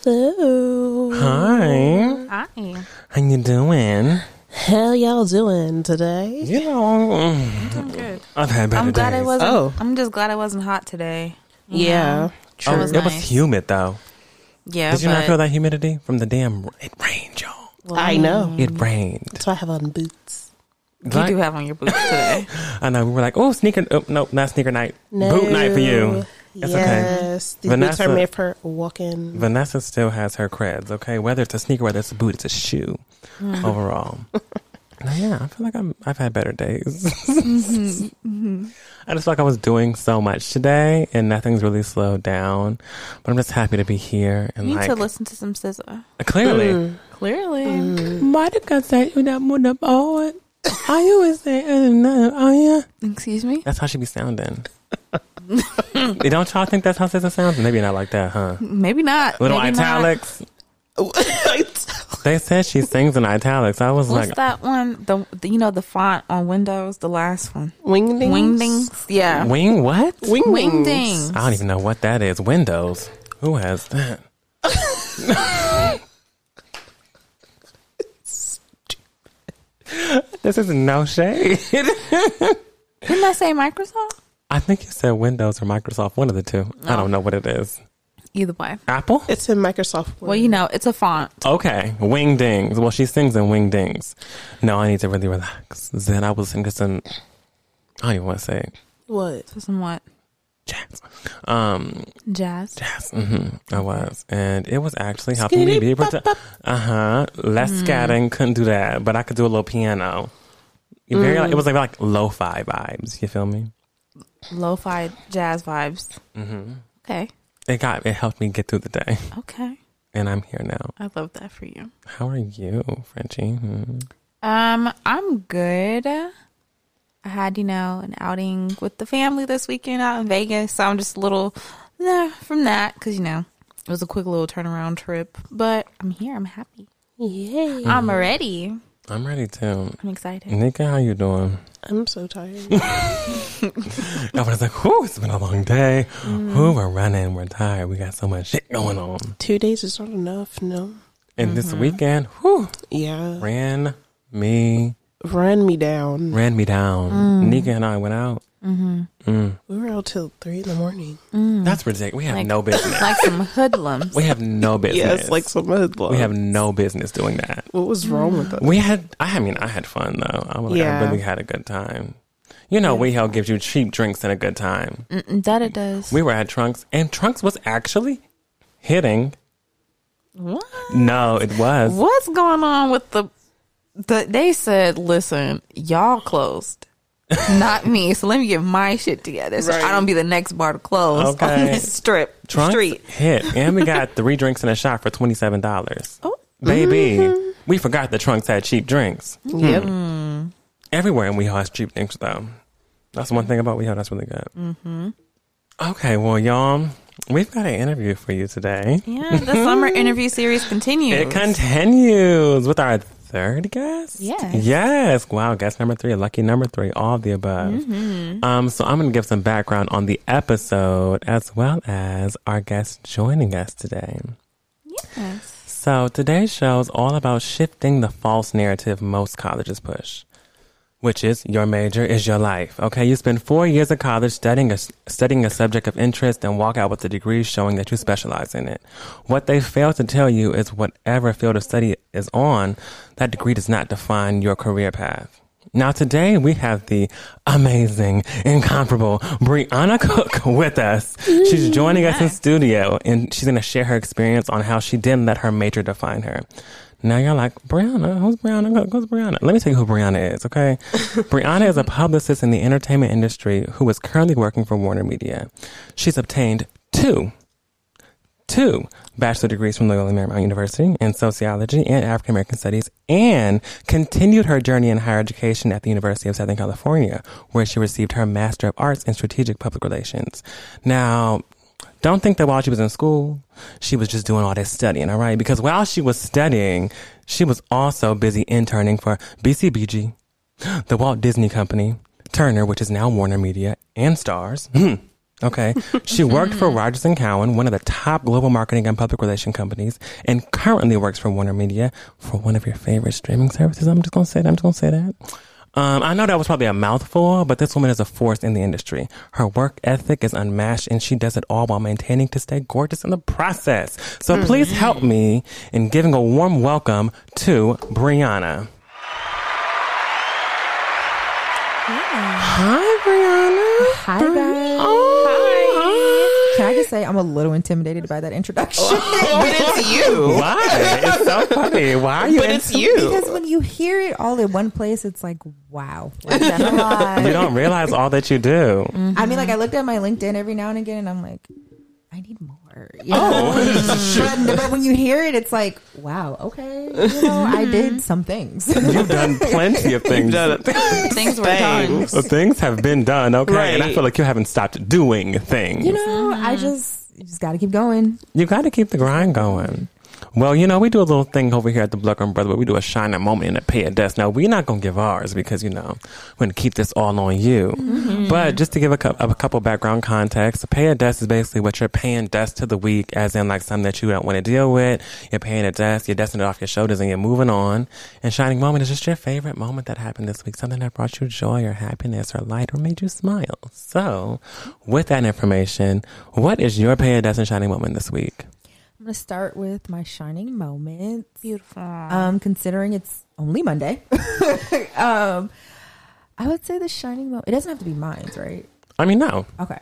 Hello. Hi. Hi. How you doing? How y'all doing today? You know, I'm good. I've had better I'm glad days. it wasn't. Oh. I'm just glad it wasn't hot today. You Yeah. know? Oh, It was it was nice. humid though. Yeah. Did you but, not feel that humidity from the damn? It rained, y'all. well, I know. It rained. That's why I have on boots. You Like- do have on your boots today. I know. We were like, oh, sneaker. Oh, no, not sneaker night. Boot night for you. That's okay. yes. These Vanessa- boots are made for walking. Vanessa still has her creds. Okay, whether it's a sneaker, whether it's a boot, it's a shoe. Mm. Overall, yeah, I feel like I'm. I've had better days. Mm-hmm. I just feel like I was doing so much today, and nothing's really slowed down. But I'm just happy to be here and You need like to listen to some SZA. clearly. Mm. Clearly. Monica said you that moon up on. Are you is saying oh yeah? Excuse me. That's how she be sounding. You don't y'all think that's how SZA sounds? Maybe not like that, huh? Maybe not. Little Maybe not. italics. They said she sings in italics. I was What's like, that one? The, the you know the font on Windows, the last one. Wingdings. Wingdings. Yeah. wing what? Wingdings. Wingdings. I don't even know what that is. Windows. Who has that? this is no shade. Didn't I say Microsoft? I think you said Windows or Microsoft, one of the two. I don't know what it is. Either way. Apple? It's in Microsoft Word. Well, you know, it's a font. Okay, Wingdings. Well, she sings in Wingdings. No, I need to really relax. Then I was listening to some. I don't even want to say it. What? So somewhat jazz. Um, jazz. jazz. Mm-hmm. I was, and it was actually helping me be able to. Uh huh. Less scatting, couldn't do that, but I could do a little piano. It Very, like, it was like like lo-fi vibes. You feel me? Lo-fi jazz vibes. hmm Okay. It got it helped me get through the day, Okay. and I'm here now. I love that for you. How are you, Frenchie? Hmm. Um, I'm good. I had, you know, an outing with the family this weekend out in Vegas, so I'm just a little nah, from that because you know it was a quick little turnaround trip. But I'm here. I'm happy. Yay. I'm ready. I'm ready too. I'm excited. Nika, how you doing? I'm so tired. I was like, whew, it's been a long day. Mm. Whew, we're running, we're tired. We got so much shit going on. Two days is not enough. No. And this mm-hmm. weekend, whew, Yeah. ran me, Ran me down. ran me down. Mm. Nika and I went out. Mm. We were out till three in the morning. That's ridiculous. We have Like- no business. Like some hoodlums. we have no business. Yes, like some hoodlums. we have no business doing that. What was wrong with us? We had, I mean, I had fun though. I, was like, Yeah. I really had a good time. You know, WeHo gives you cheap drinks and a good time. Mm-mm, that it does. We were at Trunks, and Trunks was actually hitting. what? No, it was. What's going on with the? The they said, "Listen, y'all closed." Not me. So let me get my shit together. So Right. I don't be the next bar to close on Okay. this strip Trunks street. hit, and we got three drinks and a shot for twenty seven dollars. Oh. Baby, we forgot the Trunks had cheap drinks. Yep. Everywhere in WeHo has cheap drinks, though. That's one thing about WeHo that's really good. Mm-hmm. Okay, well, y'all, we've got an interview for you today. Yeah, the summer interview series continues. It continues with our third guest. Yes. Yes. Wow. Guest number three, lucky number three, all of the above. Mm-hmm. Um, so I'm going to give some background on the episode as well as our guest joining us today. yes. So today's show is all about shifting the false narrative most colleges push, which is your major is your life. Okay, you spend four years of college studying a studying a subject of interest and walk out with a degree showing that you specialize in it. What they fail to tell you is whatever field of study is on, that degree does not define your career path. Now today we have the amazing, incomparable Briana Cook with us. She's joining us in studio and she's going to share her experience on how she didn't let her major define her. Now you're like, Briana, who's Briana Who's Briana? Let me tell you who Briana is, okay? Briana is a publicist in the entertainment industry who is currently working for Warner Media. She's obtained two two bachelor degrees from Loyola Marymount University in sociology and African American studies, and continued her journey in higher education at the University of Southern California, where she received her Master of Arts in Strategic Public Relations. Now, don't think that while she was in school, she was just doing all this studying, all right? Because while she was studying, she was also busy interning for BCBG, the Walt Disney Company, Turner, which is now Warner Media, and Starz. Hmm. Okay. She worked for Rogers and Cowan, one of the top global marketing and public relation companies, and currently works for Warner Media for one of your favorite streaming services. I'm just gonna say that. I'm just gonna say that. Um, I know that was probably a mouthful, but this woman is a force in the industry. Her work ethic is unmatched, and she does it all while maintaining to stay gorgeous in the process. So please help me in giving a warm welcome to Briana. Hi, Briana. Hi guys. Can I just say I'm a little intimidated by that introduction? but it's you. Why? It's so funny. Why are you? But in- it's you. because when you hear it all in one place, it's like, wow. I've a lot. you don't realize all that you do. I mean, like I looked at my LinkedIn every now and again, and I'm like, I need more. You know? but, but when you hear it, it's like, wow, okay, you know, I did some things. You've done plenty of things. Done it. Things were done. Things. Uh, Things have been done, okay, and I feel like you haven't stopped doing things. you know, I just you just got to keep going. You got to keep the grind going. Well, you know, we do a little thing over here at the and Brother, but we do a shining moment and a pay a desk. Now, we're not going to give ours because, you know, we're going to keep this all on you. Mm-hmm. But just to give a, a couple background context, a pay a desk is basically what you're paying desk to the week, as in like something that you don't want to deal with. You're paying a desk, you're dusting it off your shoulders, and you're moving on. And shining moment is just your favorite moment that happened this week, something that brought you joy or happiness or light or made you smile. So, with that information, what is your pay a desk and shining moment this week? I'm gonna start with my shining moment. Beautiful. Um, considering it's only Monday, um, I would say the shining moment. It doesn't have to be mine, right? I mean, no. Okay.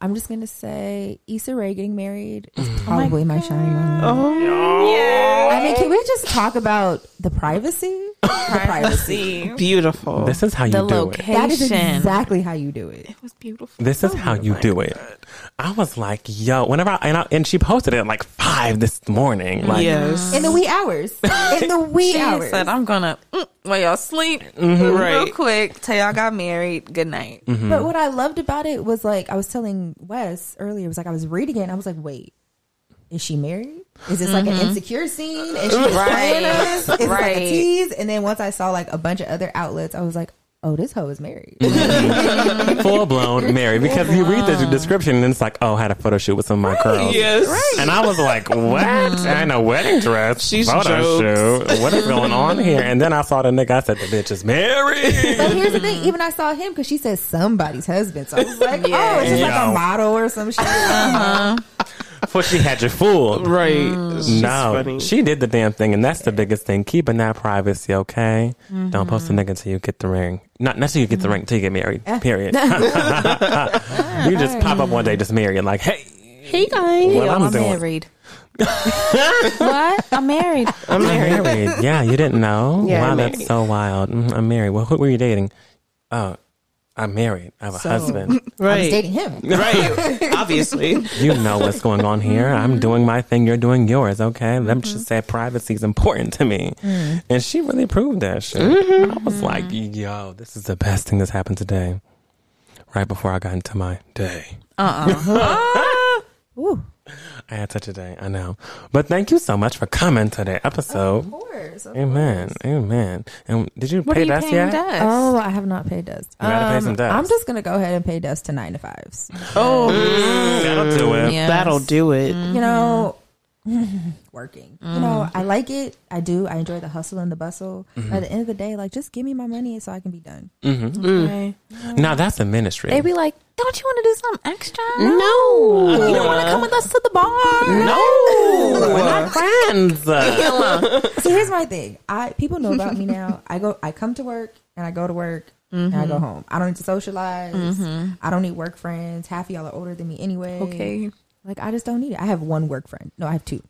I'm just gonna say Issa Rae getting married is probably my shining moment. Oh, yeah. I mean, can we just talk about the privacy? The privacy. beautiful. This is how you The do it. That is exactly how you do it. It was beautiful. This is how you do it. I was like, yo, whenever I, and, I, and she posted it at like five this morning. Like, yes. In the wee hours. In the wee She hours. said, "I'm gonna mm, while y'all sleep Mm-hmm. real Right. quick till y'all got married. Good night." But what I loved about it was like I was telling Wes earlier, it was like I was reading it and I was like, wait, is she married? Is this like an mm-hmm. insecure scene? Is she Right. Is it like a Right. tease? And then once I saw like a bunch of other outlets, I was like, oh, this hoe is married. full blown married. Because you read the description and it's like, oh, I had a photo shoot with some of my girls. Yes. And I was like, what? Mm-hmm. And a wedding dress? She's photo jokes. shoot? What is going on here? And then I saw the nigga. I said, the bitch is married. But here's the thing, even I saw him because she said somebody's husband. So I was like, Yeah. oh, it's just like a model or some shit. Uh-huh. Uh-huh. Before she had you fooled. Right. It's just No, she did the damn thing, and that's the biggest thing. Keeping that privacy, okay? Don't Mm-hmm. post a nigga until you get the ring. Not until you get the ring until you get married. Period. you just pop up one day, just married, like, hey, hey guys. what Yo, I'm, I'm doing? married. what? I'm married. I'm I'm married. married. Yeah, you didn't know? Yeah, wow, I'm that's so wild. Mhm, I'm married. Well, who were you dating? Oh, I'm married. I have a So- husband. I was Right. dating him. Right. Obviously. You know what's going on here. I'm doing my thing. You're doing yours. Okay. Let me just mm-hmm. say privacy is important to me. Mm. And she really proved that shit. Mm-hmm. I was like, yo, this is the best thing that's happened today. Right before I got into my day. Uh-oh. Ooh, I had such a day. I know. But thank you so much for coming to the episode. of course. of Amen. course. Amen. And did you What pay are you us paying yet? Des? Oh, I have not paid dust. You gotta pay some um, dust. I'm just gonna go ahead and pay dust to nine to fives. Oh, that'll do it. Yes. that'll do it. You know, working. You know, I mm. like it. I do. I enjoy the hustle and the bustle. But at mm-hmm. the end of the day, like, just give me my money so I can be done. Mm-hmm. Mm. Okay. Mm. Now that's the ministry. They be like, "Don't you want to do something extra? No. You don't want to come with us to the bar? no, we're not friends. so here's my thing. I people know about me now. I go. I come to work and I go to work. And I go mm-hmm. home. I don't need to socialize. I don't need work friends. Half of y'all are older than me anyway. Okay. Like I just don't need it. I have one work friend. No, I have two.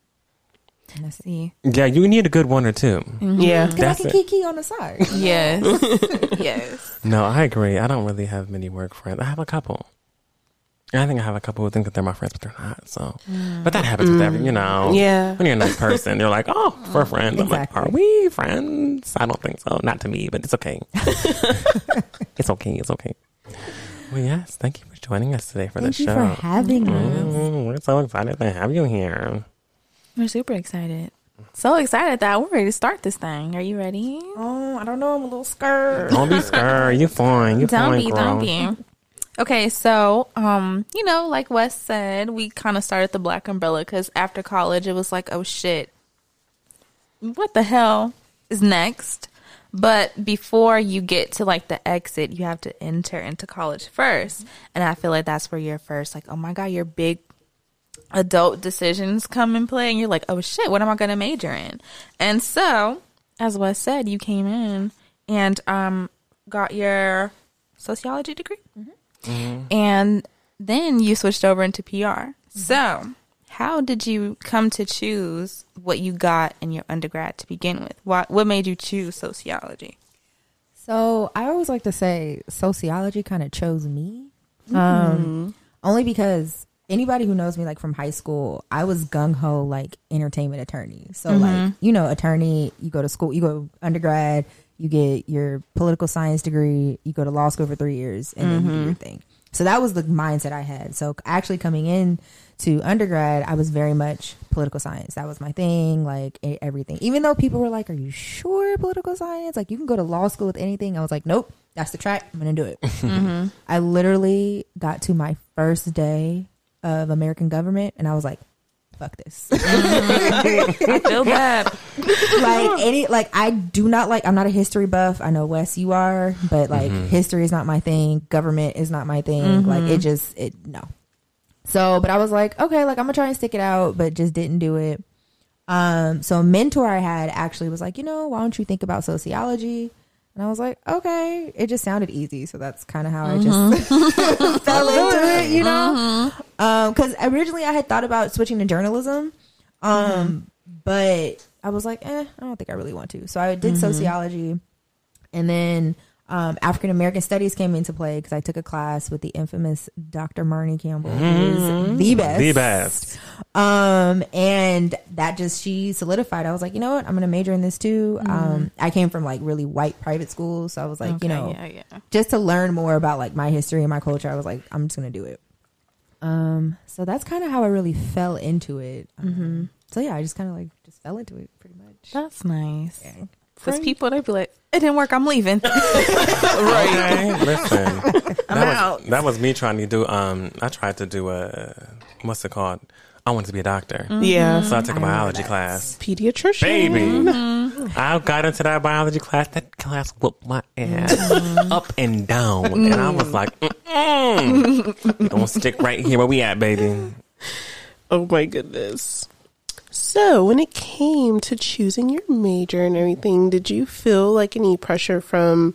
And that's it. See. yeah, you need a good one or two. Mm-hmm. Yeah. Cause I That's can it. kiki on the side. Yes. yes. No, I agree. I don't really have many work friends. I have a couple. I think I have a couple who think that they're my friends, but they're not. So, mm. but that happens with every, you mm. know. Yeah. When you're a nice person, you're like, oh, we're oh, friends. I'm like, are we friends? I don't think so. Not to me, but it's okay. it's okay. It's okay. Well, yes. Thank you for joining us today for the show. Thank you show. for having us. Mm, we're so excited to have you here. We're super excited. So excited that we're ready to start this thing. Are you ready? Oh, I don't know. I'm a little scared. Don't be scared. You're fine. You're Don't fine, be, girl. don't be. Okay, so um, you know, like Wes said, we kind of started the Black Umbrella because after college, it was like, oh shit, what the hell is next? But before you get to like the exit, you have to enter into college first, and I feel like that's where your first like, oh my god, your big adult decisions come in play, and you're like, oh shit, what am I going to major in? And so, as Wes said, you came in and um got your sociology degree and then you switched over into PR. So, how did you come to choose what you got in your undergrad to begin with? What what made you choose sociology? So I always like to say sociology kind of chose me. Mm-hmm. Um, only because anybody who knows me like from high school, I was gung ho like entertainment attorney. So like mm-hmm. you know, attorney, you go to school, you go undergrad, you get your political science degree, you go to law school for three years, and then you do mm-hmm. your thing. So that was the mindset I had. So actually coming in to undergrad, I was very much political science. That was my thing, like everything. Even though people were like, "Are you sure political science? Like you can go to law school with anything." I was like, "Nope, that's the track. I'm gonna do it." Mm-hmm. I literally got to my first day of American government, and I was like, "Fuck this." Mm-hmm. I feel bad. like any like I do not like I'm not a history buff. I know Wes you are, but like mm-hmm. history is not my thing. Government is not my thing. Like mm-hmm. it just it no. So, but I was like, okay, like I'm gonna try and stick it out, but just didn't do it. Um, so a mentor I had actually was like, you know, why don't you think about sociology? And I was like, okay. It just sounded easy, so that's kind of how I just fell into it, you know. Um, because originally I had thought about switching to journalism, um, but I was like, eh, I don't think I really want to. So I did sociology, and then um, African American studies came into play because I took a class with the infamous Dr. Marnie Campbell, who is the best, The best. um, and that just she solidified. I was like, you know what, I'm gonna major in this too. Um, I came from like really white private schools, so I was like, you know, yeah, yeah. just to learn more about like my history and my culture. I was like, I'm just gonna do it. Um, so that's kind of how I really fell into it. Um, So yeah, I just kind of like just fell into it pretty much. That's nice. Yeah. Because people they'd be like, it didn't work. I'm leaving. Okay, listen. that I'm was, out. That was me trying to do. Um, I tried to do a what's it called? I wanted to be a doctor, mm-hmm. Yeah. so I took a I biology class. Pediatrician. Baby, mm-hmm. I got into that biology class. That class whooped my ass mm-hmm. up and down, and I was like. "Don't stick right here where we at, baby." Oh my goodness. So, when it came to choosing your major and everything, did you feel like any pressure from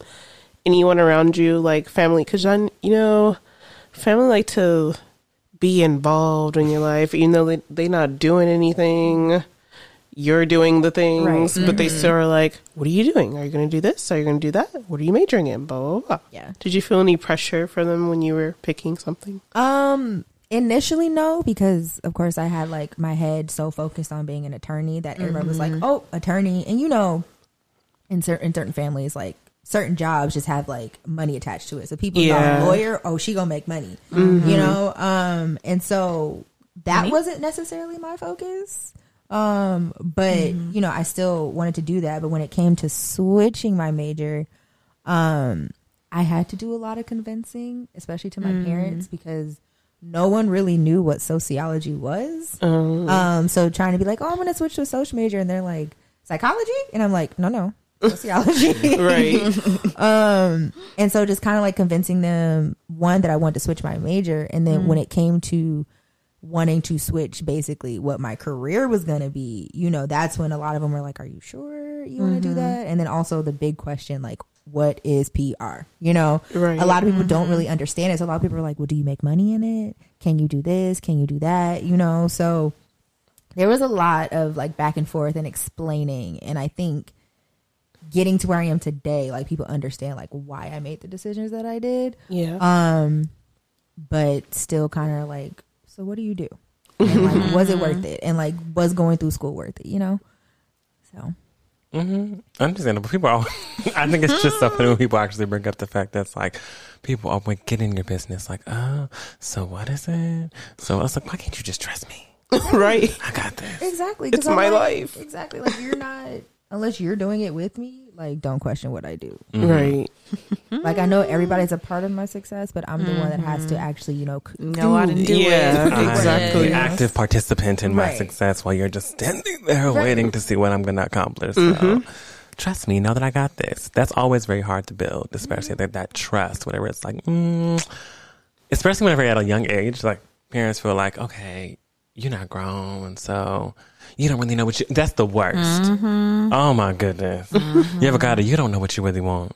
anyone around you, like family? Because you know, family like to be involved in your life, even though they they not doing anything. You're doing the things, but they still are like, "What are you doing? Are you going to do this? Are you going to do that? What are you majoring in?" Blah blah blah. Yeah. Did you feel any pressure from them when you were picking something? Um, initially no, because of course I had like my head so focused on being an attorney that everybody was like, "Oh, attorney," and you know, in certain in certain families, like certain jobs just have like money attached to it. So people Yeah. know lawyer, oh, she gonna make money, you know. Um, and so that wasn't necessarily my focus. Um, but you know, I still wanted to do that. But when it came to switching my major, um, I had to do a lot of convincing, especially to my parents, because no one really knew what sociology was. Um, so trying to be like, oh, I'm going to switch to a social major, and they're like, psychology, and I'm like, no, no, sociology. Right. um, and so just kind of like convincing them one that I wanted to switch my major, and then when it came to wanting to switch basically what my career was going to be, you know, that's when a lot of them were like, "Are you sure you want to do that?" And then also the big question, like, what is PR? You know, Right. a lot of people don't really understand it. So a lot of people are like, "Well, do you make money in it? Can you do this? Can you do that?" You know, so there was a lot of like back and forth and explaining, and I think getting to where I am today, like people understand like why I made the decisions that I did. Yeah. Um, but still kind of like, so what do you do? And like, was it worth it? And like, was going through school worth it? You know? So hmm Understandable. People are, I think it's just so funny when people actually bring up the fact that's like, people are like, get in your business. Like, oh, so what is it? So I was like, why can't you just trust me? right. I got this. exactly, It's my life. Exactly, like you're not unless you're doing it with me, like don't question what I do. Mm-hmm. Right. Like I know everybody's a part of my success, but I'm the one that has to mm-hmm. actually, you know, know how to do Yeah, it. I'm exactly. the active participant in my Right. success while you're just standing there Right. waiting to see what I'm going to accomplish. So, mm-hmm. trust me, know that I got this. That's always very hard to build, especially that, that trust, whatever it's like, mm, especially whenever you're at a young age, like parents feel like, okay, you're not grown, and so you don't really know what you, that's the worst. Mm-hmm. Oh my goodness. Mm-hmm. You ever got it? You don't know what you really want.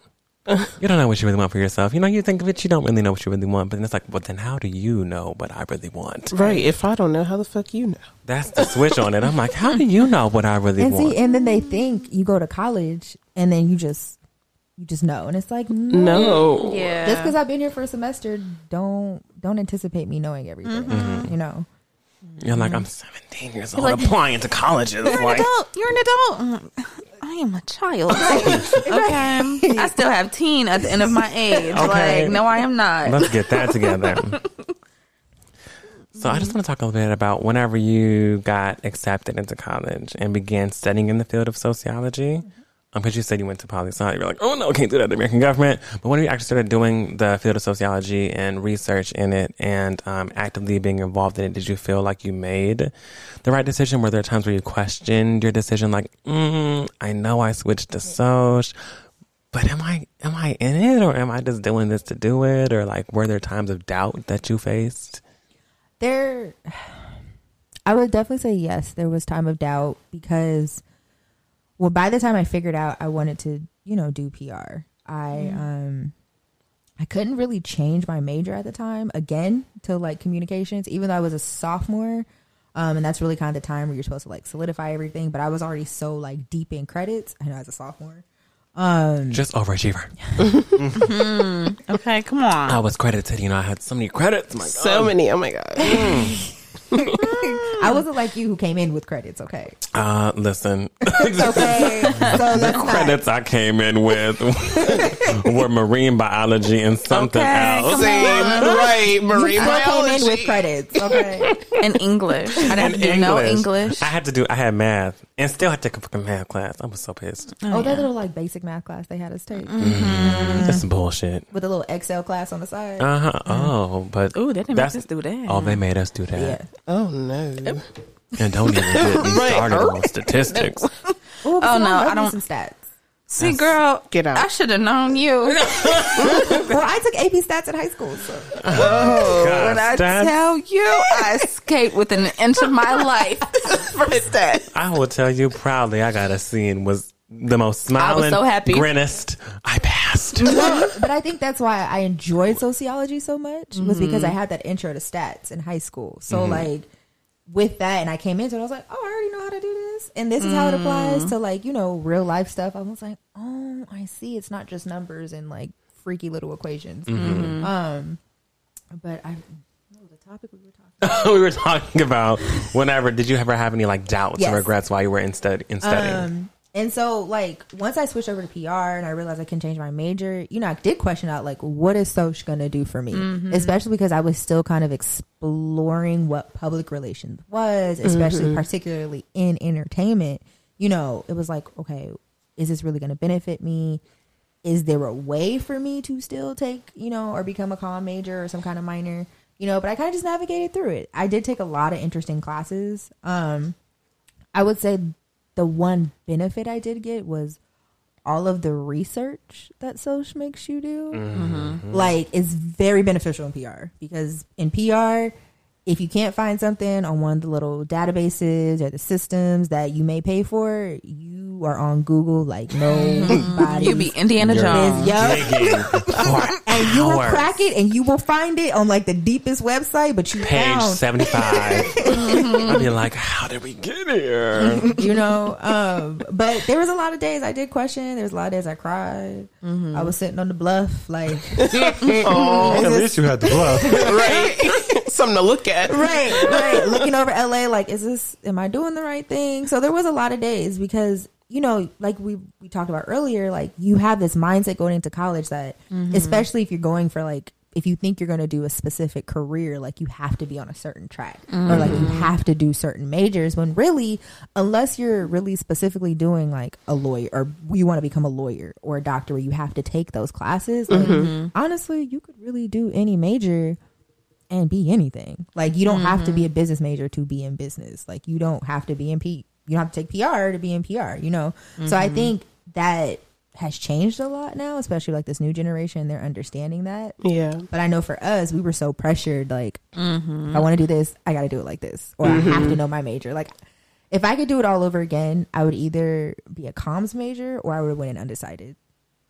You don't know what you really want for yourself. You know, you think of it, you don't really know what you really want. But then it's like, well, then how do you know what I really want? Right. If I don't know, how the fuck you know? That's the switch on it. I'm like, how do you know what I really and want? see, and then they think you go to college and then you just you just know, and it's like no. No. Yeah. Just because I've been here for a semester, don't don't anticipate me knowing everything. Mm-hmm. You know, You're like, mm-hmm. I'm 17 years old, applying to colleges. You're an adult. You're an adult. I am a child. okay. I still have teen at the end of my age. Okay. Like, no, I am not. let's get that together. So I just want to talk a little bit about whenever you got accepted into college and began studying in the field of sociology. Mm-hmm. Because you said you went to poli sci, you're like, oh no, I can't do that. The American government. But when you actually started doing the field of sociology and research in it, and um, actively being involved in it, did you feel like you made the right decision? Were there times where you questioned your decision, like, mm, I know I switched to soc, but am I am I in it, or am I just doing this to do it, or like, were there times of doubt that you faced? there. I would definitely say yes. There was time of doubt because, well, by the time I figured out I wanted to, you know, do PR, I um, I couldn't really change my major at the time again to like communications, even though I was a sophomore. Um, and that's really kind of the time where you're supposed to like solidify everything. But I was already so like deep in credits. I know as a sophomore. Um, Just overachiever. okay, come on. I was credited. You know, I had so many credits. My So God. many. Oh my god. I wasn't like you who came in with credits. Okay, Uh, listen, okay. So the let's not- credits I came in with were marine biology and something Okay, else. Same. Right. You Marine still came in biology. with credits. Okay. In English. I didn't have to do no English. I had to do. I had math and still had to take a fucking math class. I was so pissed. Oh, that little like basic math class they had us take That's bullshit. with a little Excel class on the side. Uh huh. Oh, but Ooh, they didn't make us do that. Oh, they made us do that. yeah. Oh no. And don't even get me started on statistics. Oh, Oh, no, I I don't- Some stats. See, girl, Get out. I should have known you. well, I took AP stats in high school. So. Oh, God, When I stats. tell you, I escaped within an inch of my life from stats. I will tell you proudly, I got a C and was the most smiling, so happy. grinnest. I passed. but I think that's why I enjoyed sociology so much was mm-hmm. because I had that intro to stats in high school. So mm-hmm. like with that, and I came into it, I was like, oh, I already know how to do this, and this is how it applies to like you know real life stuff. I was like, oh, I see. It's not just numbers and like freaky little equations. Um, but I. What was the topic we were talking? we were talking about whenever. Did you ever have any like doubts Yes. or regrets while you were in, stud- in studying? Um, and so like once I switched over to PR and I realized I can change my major, you know, I did question out like what is Soch gonna do for me? Especially because I was still kind of exploring what public relations was, especially particularly in entertainment. You know, it was like, okay, is this really gonna benefit me? Is there a way for me to still take, you know, or become a comm major or some kind of minor? You know, but I kind of just navigated through it. I did take a lot of interesting classes. Um, I would say the one benefit I did get was all of the research that Soch makes you do. Mm-hmm. Mm-hmm. Like, it's very beneficial in PR because in PR, if you can't find something on one of the little databases or the systems that you may pay for, you are on Google like nobody. you'll be Indiana Jones. Yup. And you will crack it and you will find it on like the deepest website, but you Page found 75. I'd be like, how did we get here? you know um but there was a lot of days i did question there was a lot of days i cried i was sitting on the bluff like Oh, At least you had the bluff. right. Something to look at. right right. Looking over la like is this am i doing the right thing? So there was a lot of days because you know like we we talked about earlier like you have this mindset going into college that mm-hmm. especially if you're going for like if you think you're going to do a specific career, like you have to be on a certain track or like you mm-hmm. have to do certain majors when really, unless you're really specifically doing like a lawyer or you want to become a lawyer or a doctor where you have to take those classes, like, mm-hmm. honestly, you could really do any major and be anything. Like you don't have to be a mm-hmm. business major to be in business. Like you don't have to be in P. You don't have to take PR to be in PR. You know. So I mm-hmm. think that has changed a lot now, especially like this new generation. They're understanding that. Yeah. But I know for us, we were so pressured. Like, if I want to do this, I got to do it like this, or I have to know my major. Like, if I could do it all over again, I would either be a comms major or I would win an undecided.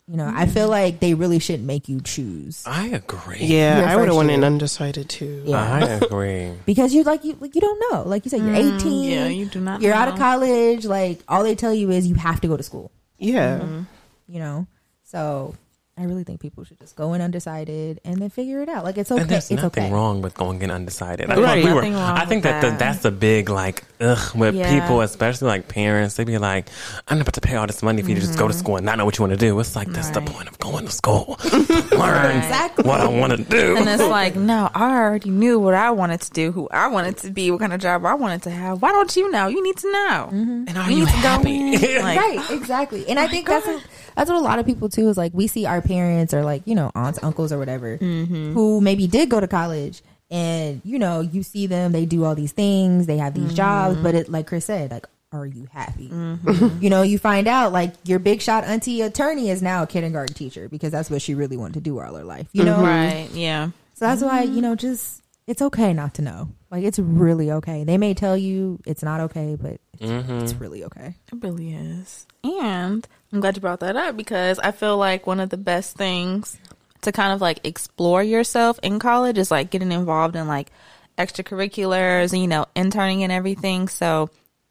You know, I feel like they really shouldn't make you choose I agree. Yeah, Your I would have first went year. in undecided too. Yeah. I agree. because you like you like you don't know. Like you said, you're mm, 18. yeah, you do not You're out of know. college. Like all they tell you is you have to go to school. Yeah. Mm-hmm. You know, so I really think people should just go in undecided and then figure it out. Like it's okay. And there's it's nothing okay. wrong with going in undecided. Right. I, thought we were, I think with that, the, that's the big like ugh with Yeah. people, especially like parents. They be like, "I'm about to pay all this money for you to just go to school and not know what you want to do." It's like that's the Mm-hmm. Point of going to school, learn Exactly. what I want to do. And it's like, no, I already knew what I wanted to do, who I wanted to be, what kind of job I wanted to have. Why don't you know? You need to know. And are You you need to go happy? in. Like, right, exactly. And I think that's what, that's what a lot of people too is like we see our parents or like you know aunts, uncles, or whatever mm-hmm. who maybe did go to college, and you know you see them, they do all these things, they have these jobs, mm-hmm. but it like Chris said, like. Are you happy? Mm-hmm. You know, you find out like your big shot auntie attorney is now a kindergarten teacher because that's what she really wanted to do all her life. You know, right? Yeah. So that's why, you know, just it's okay not to know. Like it's really okay. They may tell you it's not okay, but it's, it's really okay. It really is. And I'm glad you brought that up because I feel like one of the best things to kind of like explore yourself in college is like getting involved in like extracurriculars and, you know, interning and everything. So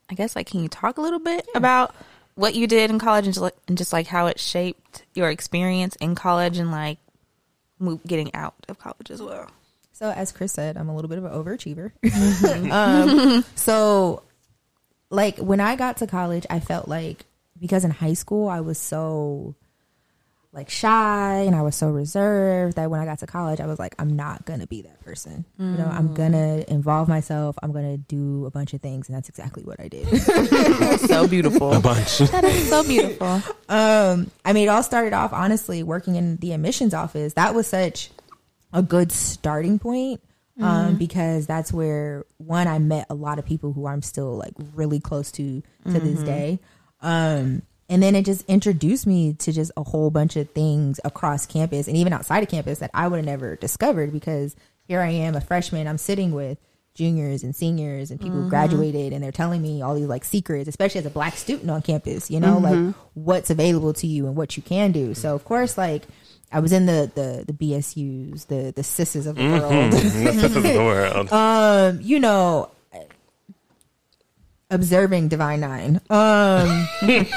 I guess like, can you talk a little bit about what you did in college and just, like, and just like how it shaped your experience in college and like move, getting out of college as well? So as Chris said, I'm a little bit of an overachiever. um, so like when I got to college, I felt like because in high school I was so like shy and I was so reserved that when I got to college, I was like, I'm not gonna be that person. You know, I'm gonna involve myself. I'm gonna do a bunch of things, and that's exactly what I did. so beautiful. A bunch. that is so beautiful. Um, I mean, it all started off honestly working in the admissions office. That was such a good starting point. Um, because that's where one I met a lot of people who I'm still like really close to to this day. Um, and then it just introduced me to just a whole bunch of things across campus and even outside of campus that I would have never discovered because here I am, a freshman, I'm sitting with juniors and seniors and people who graduated and they're telling me all these like secrets, especially as a black student on campus, you know, like what's available to you and what you can do. So of course, like I was in the the the BSUs, the the CISs of the world. this is the world. um, you know, observing Divine Nine. Um, We've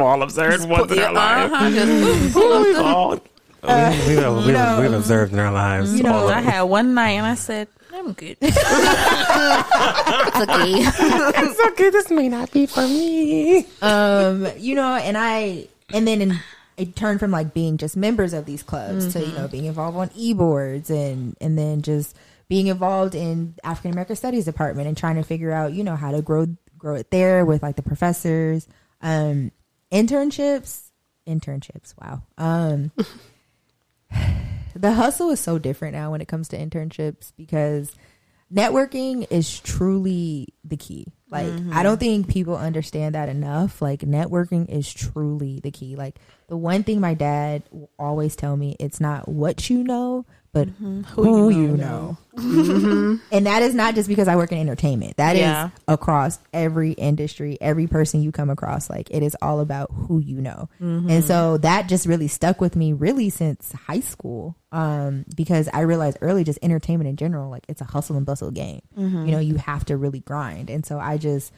all observed once in our lives. Uh-huh, you we've, know, we've observed in our lives. you know, I had one night and I said, I'm good. it's okay. it's okay. This may not be for me. um, you know, and I, and then in, it turned from like being just members of these clubs to you know being involved on e boards and and then just being involved in African American Studies department and trying to figure out you know how to grow grow it there with like the professors, um, internships, internships. Wow. Um, the hustle is so different now when it comes to internships because networking is truly the key. Like I don't think people understand that enough. Like networking is truly the key. Like the one thing my dad always tell me, it's not what you know, but mm-hmm. who, you know. Mm-hmm. and that is not just because I work in entertainment. That is Yeah. across every industry, every person you come across. Like it is all about who you know. Mm-hmm. And so that just really stuck with me really since high school. Um, because I realized early just entertainment in general, like it's a hustle and bustle game. You know, you have to really grind. And so I just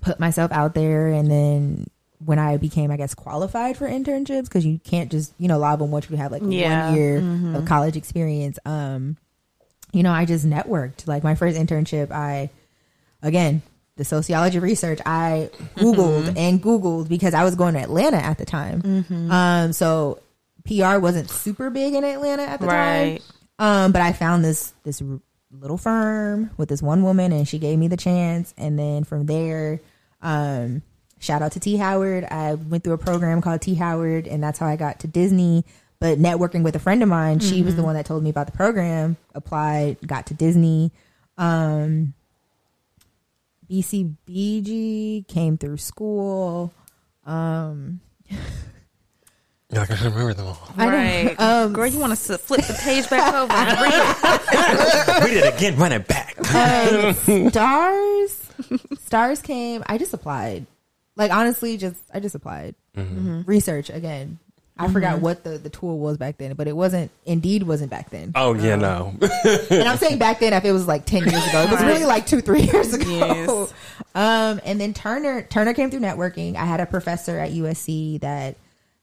put myself out there and then when I became, I guess, qualified for internships, because you can't just, you know, a lot of them want you to have like Yeah. one year of college experience. Um, you know, I just networked. Like my first internship, I, again, the sociology research, I Googled and Googled because I was going to Atlanta at the time. Um, so PR wasn't super big in Atlanta at the Right. time. Um, but I found this this little firm with this one woman, and she gave me the chance. And then from there, um, shout out to T Howard. I went through a program called T Howard, and that's how I got to Disney. But networking with a friend of mine, she was the one that told me about the program. Applied, got to Disney. Um, BCBG came through school. Um, You're like, I don't remember them all. I don't- Right. um, Girl, you want to flip the page back over and read it. Read it again, run it back. um, Starz Starz came i just applied like honestly just i just applied. Mm-hmm. research again. I forgot what the, the tool was back then but it wasn't indeed wasn't back then. Oh yeah, no. and i'm saying back then if it was like 10 years ago it was really like two three years ago. Yes. um and then turner turner came through networking. I had a professor at usc that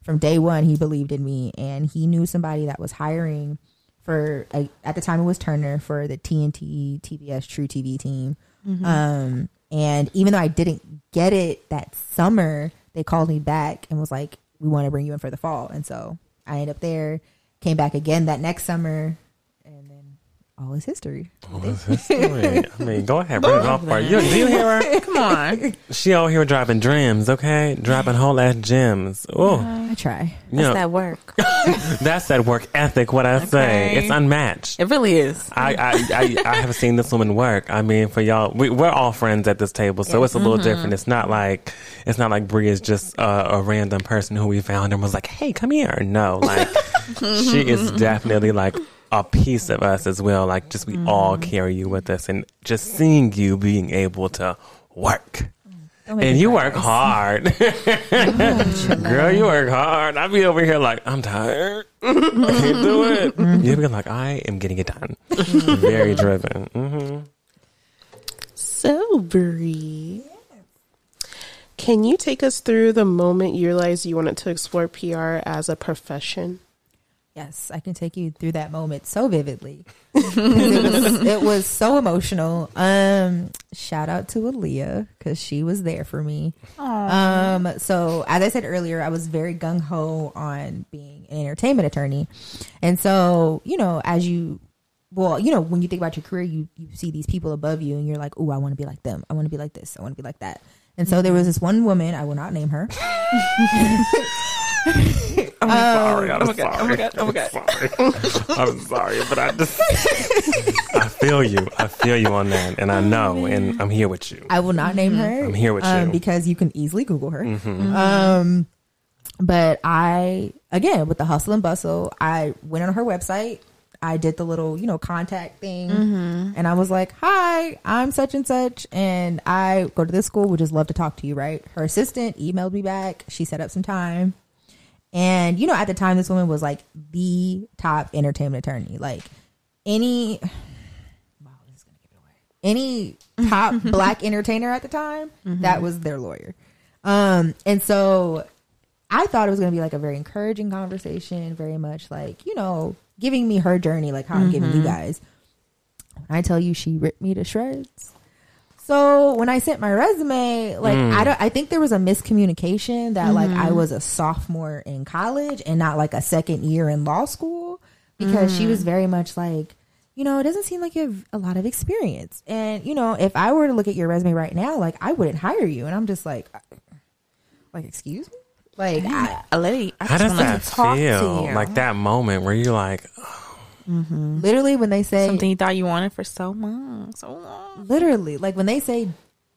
from day one he believed in me and he knew somebody that was hiring for a, at the time it was turner for the tnt tbs truTV team. Um and even though i didn't get it that summer they called me back and was like we want to bring you in for the fall. And so i ended up there came back again that next summer all is history What's his story? I mean, go ahead, bring it off for you. Do you hear her? Come on. She out here dropping dreams, okay? Dropping whole ass gems. Oh, i try you That's know, that work. that's that work ethic. What I say, it's unmatched. It really is. I, I, I, I have seen this woman work. I mean, for y'all, we, we're all friends at this table, so it's a little different. It's not like it's not like Bree is just uh, a random person who we found and was like, "Hey, come here." No, like she is definitely like a piece of us as well. Like, just we all carry you with us, and just seeing you being able to work. And you work guys. hard. Girl, you work hard. I be over here like, I'm tired. I can't do it. You be like, I am getting it done. Very driven. hmm So, Bree, can you take us through the moment you realized you wanted to explore PR as a profession? Yes, I can take you through that moment so vividly. it, was, it was so emotional. Um, shout out to Aaliyah because she was there for me. Um, so as I said earlier, I was very gung ho on being an entertainment attorney, and so you know, as you, well, you know, when you think about your career, you you see these people above you, and you're like, oh, I want to be like them. I want to be like this. I want to be like that. And so there was this one woman. I will not name her. I'm sorry. I'm oh my God, oh my God, oh my God. sorry. I'm sorry, but I just, I feel you. I feel you on that, and I know, and I'm here with you. I will not name her. I'm here with um, you. because you can easily Google her. Um, but I again with the hustle and bustle, I went on her website. I did the little you know contact thing, and I was like, "Hi, I'm such and such, and I go to this school. Would just love to talk to you." Right? Her assistant emailed me back. She set up some time. And you know, at the time, this woman was like the top entertainment attorney. Like any, wow, this is gonna give it away. Any top black entertainer at the time, that was their lawyer. Um, and so I thought it was gonna be like a very encouraging conversation, very much like you know, giving me her journey, like how I'm giving you guys. When I tell you, she ripped me to shreds. So when I sent my resume, like I mm. don't, I think there was a miscommunication that like I mm-hmm. was a sophomore in college and not like a second year in law school because she was mm. very much like, you know, it doesn't seem like you have a lot of experience. And you know, if I were to look at your resume right now, like I wouldn't hire you. And I'm just like, uh, like excuse me, like I, A lady. I How just does that to talk feel? to you. Like that moment where you're like, Mm-hmm. literally when they say something you thought you wanted for so long, so long. literally like when they say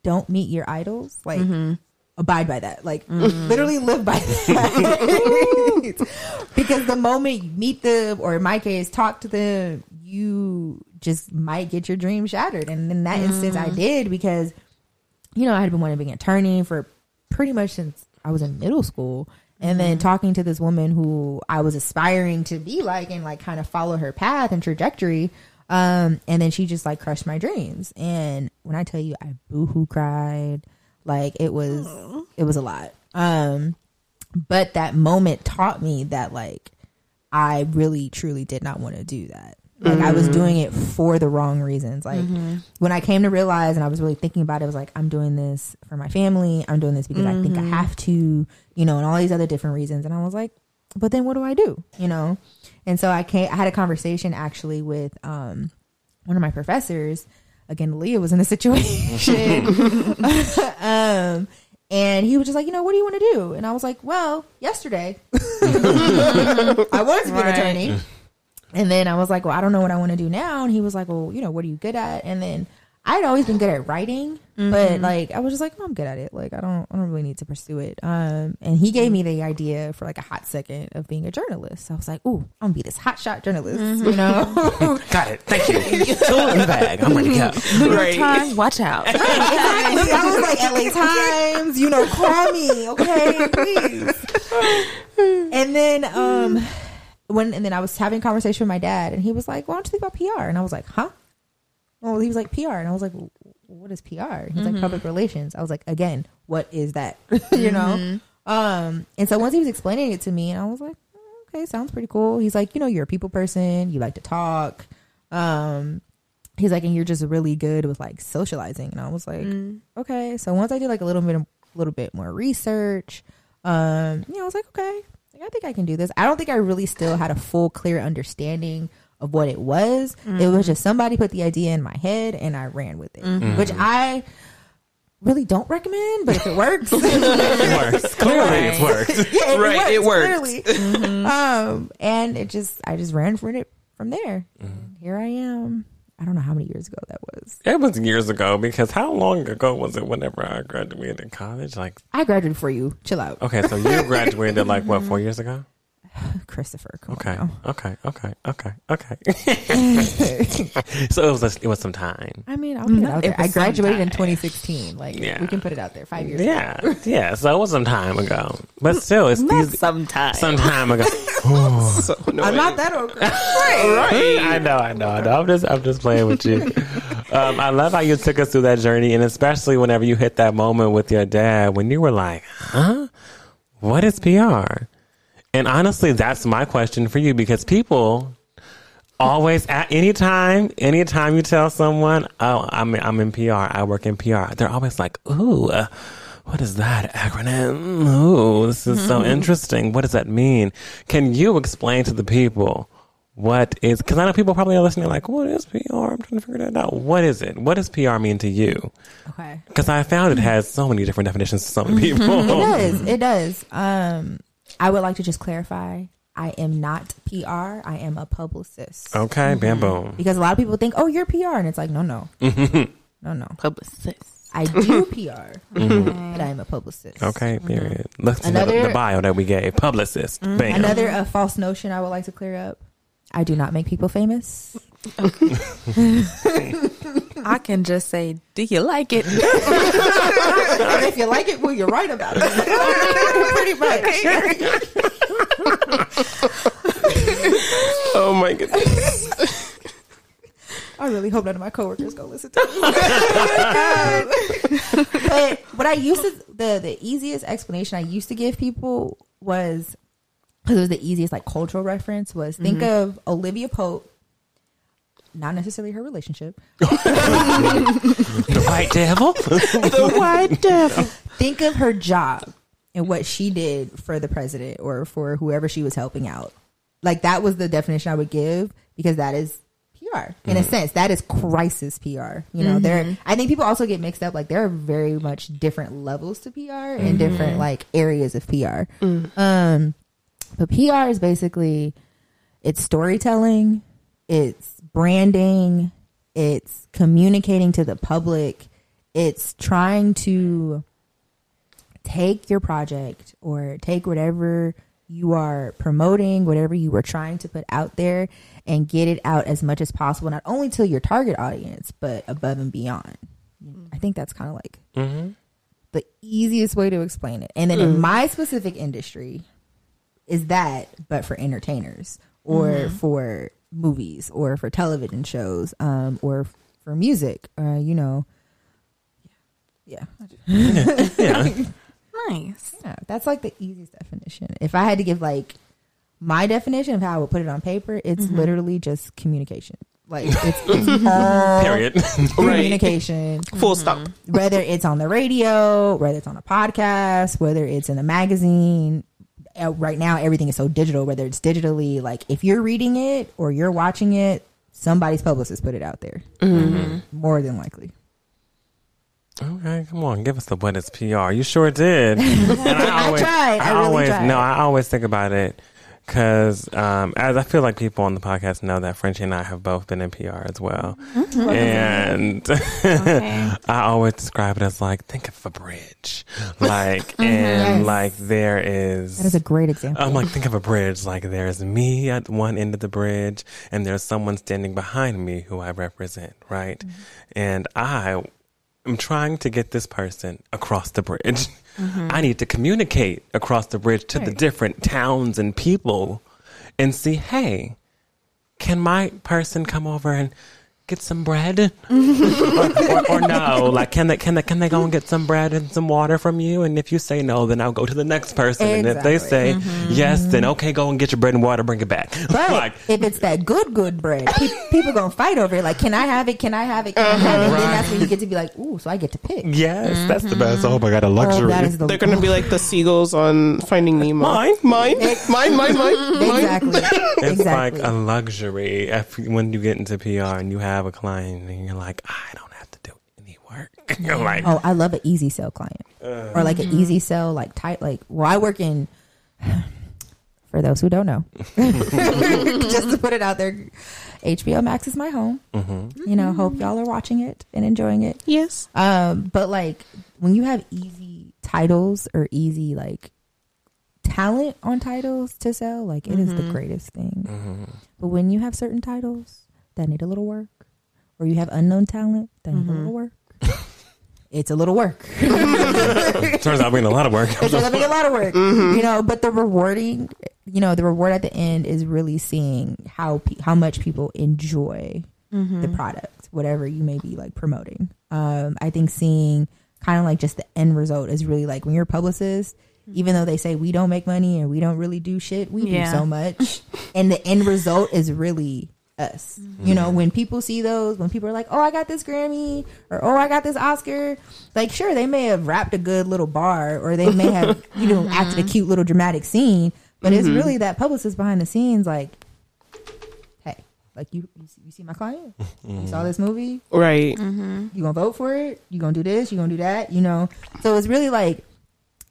don't meet your idols like mm-hmm. abide by that. Like mm-hmm. literally live by that. Because the moment you meet them or in my case talk to them you just might get your dream shattered. And in that instance i mm. did because you know i had been wanting to be an attorney for pretty much since i was in middle school and then talking to this woman who I was aspiring to be like and like kind of follow her path and trajectory. Um, and then she just like crushed my dreams. And when I tell you I boohoo cried, like it was it was a lot. Um, but that moment taught me that like I really truly did not want to do that. Like I was doing it for the wrong reasons. Like when I came to realize and I was really thinking about it, I was like, I'm doing this for my family. I'm doing this because I think I have to, you know, and all these other different reasons. And I was like, but then what do I do? You know? And so I came, I had a conversation actually with um, one of my professors. Again, Leah was in a situation. um, and he was just like, you know, what do you want to do? And I was like, well, yesterday I wanted to be Right. an attorney. And then I was like, well, I don't know what I want to do now. And he was like, well, you know, what are you good at? And then I'd always been good at writing, but like I was just like, oh, I'm good at it. Like I don't, I don't really need to pursue it. Um, and he gave me the idea for like a hot second of being a journalist. So I was like, ooh, I'm gonna be this hot shot journalist, you know? Got it. Thank you. Tool in the bag. I'm ready to go. New York Right. Times, watch out. exactly. I was like LA Times, you know, call me, okay, please. And then um when and then I was having a conversation with my dad and he was like, Why don't you think about PR? And I was like, Huh? Well, he was like PR and I was like, What is PR? He's like public relations. I was like, again, what is that? you know? Um and so once he was explaining it to me and I was like, "Oh, Okay, sounds pretty cool. He's like, you know, you're a people person, you like to talk. Um he's like, and you're just really good with like socializing. And I was like, okay. So once I did like a little bit, a little bit more research, um, you know, I was like, okay, like, I think I can do this. I don't think I really still had a full, clear understanding of what it was. It was just somebody put the idea in my head and I ran with it, mm-hmm. which I really don't recommend. But if it works, It works. Clearly, it's worked. yeah, it Right, it works. clearly. Mm-hmm. Um, and it just, I just ran from it from there. Mm-hmm. Here I am. I don't know how many years ago that was. It was years ago because how long ago was it whenever I graduated college? Like, I graduated for you. Chill out, okay, so you graduated like what, four years ago? Christopher. Come Okay, okay, okay, okay, okay. so it was it was some time. I mean, I'll put it out there. it I graduated in 2016. Like, Yeah. we can put it out there. Five years. ago. Yeah, yeah. So it was some time ago, but still, it's these Sometimes. some time ago. So annoying. I'm not that old. Right. I know, I know, I know. I'm just, I'm just playing with you. Um, I love how you took us through that journey, and especially whenever you hit that moment with your dad when you were like, "Huh, what is PR?" And honestly, that's my question for you because people always at any time, anytime you tell someone, "Oh, I'm I'm in PR, I work in PR," they're always like, "Ooh." Uh, what is that acronym? Ooh, this is so interesting. What does that mean? Can you explain to the people what is? Because I know people probably are listening, like, "What is PR?" I'm trying to figure that out. What is it? What does PR mean to you? Okay. Because I found it has so many different definitions to so many people. It does. It does. Um, I would like to just clarify. I am not PR. I am a publicist. Okay, mm-hmm. bam, boom. Because a lot of people think, "Oh, you're PR," and it's like, no, no, mm-hmm. no, no. Publicist. I do PR, mm-hmm. but I am a publicist. Okay, period. Look to the, Another- the bio that we gave. Publicist. Bam. Another uh, false notion I would like to clear up. I do not make people famous. I can just say, do you like it? and if you like it, well, you're right about it. Pretty much. Oh my goodness. I really hope none of my coworkers go listen to this. but what I used to the the easiest explanation I used to give people was because it was the easiest like cultural reference was think mm-hmm. of Olivia Pope, not necessarily her relationship. the white devil. the white devil. Think of her job and what she did for the president or for whoever she was helping out. Like that was the definition I would give because that is PR in a mm-hmm. sense. That is crisis PR. You know, there. Mm-hmm. I think people also get mixed up. Like there are very much different levels to PR and mm-hmm. different like areas of PR. Mm. Um, but PR is basically it's storytelling, it's branding, it's communicating to the public, it's trying to take your project or take whatever you are promoting, whatever you were trying to put out there, and get it out as much as possible, not only to your target audience, but above and beyond. Mm-hmm. I think that's kind of like mm-hmm. the easiest way to explain it. And then in mm. my specific industry, is that, but for entertainers or mm-hmm. for movies or for television shows um, or for music, uh, you know. Yeah. yeah. Nice. Yeah, that's like the easiest definition. If I had to give like my definition of how I would put it on paper, it's literally just communication. Like it's, it's all Period. communication. Full stop. Whether it's on the radio, whether it's on a podcast, whether it's in a magazine, Uh, right now everything is so digital. Whether it's digitally, like if you're reading it or you're watching it, somebody's publicist put it out there. Mm-hmm. More than likely. Okay, come on, give us the what is PR. You sure did. and I, tried. I really always tried. no, I always think about it because um, as I feel like people on the podcast know that Frenchie and I have both been in PR as well, Mm-hmm. and Okay. I always describe it as like think of a bridge, like and Mm-hmm. Yes. like there is. That is a great example. I'm like, think of a bridge. Like there's me at one end of the bridge, and there's someone standing behind me who I represent, right? And I am trying to get this person across the bridge. Mm-hmm. I need to communicate across the bridge to the different towns and people, and see, hey, can my person come over and get some bread or, or, or no like can they can they can they go and get some bread and some water from you and if you say no then i'll go to the next person and if they say Exactly. yes then mm-hmm. okay go and get your bread and water bring it back But like if it's that good, good bread, pe- people gonna fight over it. Like, can I have it? Can I have it? Can I have it? Then uh-huh. that's when you get to be like, ooh, so I get to pick. yes that's the best mm-hmm. oh my god a oh, luxury Oh, the They're gonna be like the seagulls on Finding Nemo. Mine? mine, mine, mine, mine, mine. exactly, it's exactly. like a luxury if, when you get into pr and you have a client and you're like i don't have to do any work. You're like Oh, I love an easy sell client. Or like an mm-hmm. easy sell like type like well I work in for those who don't know just to put it out there HBO Max is my home. Mm-hmm. You know hope y'all are watching it and enjoying it. Yes. um but like when you have easy titles or easy like talent on titles to sell like it is the mm-hmm. greatest thing. But when you have certain titles that need a little work or you have unknown talent that need a mm-hmm. little work it's a little work turns out being a lot of work it's gonna be a lot of work, you know. But the rewarding, you know, the reward at the end is really seeing how pe- how much people enjoy mm-hmm. the product, whatever you may be like promoting. Um, I think seeing kind of like just the end result is really like when you're a publicist. Mm-hmm. Even though they say we don't make money and we don't really do shit, we Yeah. do so much, and the end result is really us. Mm-hmm. You know, when people see those, when people are like, "Oh, I got this Grammy," or "Oh, I got this Oscar," like sure they may have rapped a good little bar, or they may have you know acted a mm-hmm. cute little dramatic scene, but it's mm-hmm. really that publicist behind the scenes, like, hey, like you you see, you see my client, you saw this movie, Right. you gonna vote for it, you gonna do this, you gonna do that, you know. So it's really like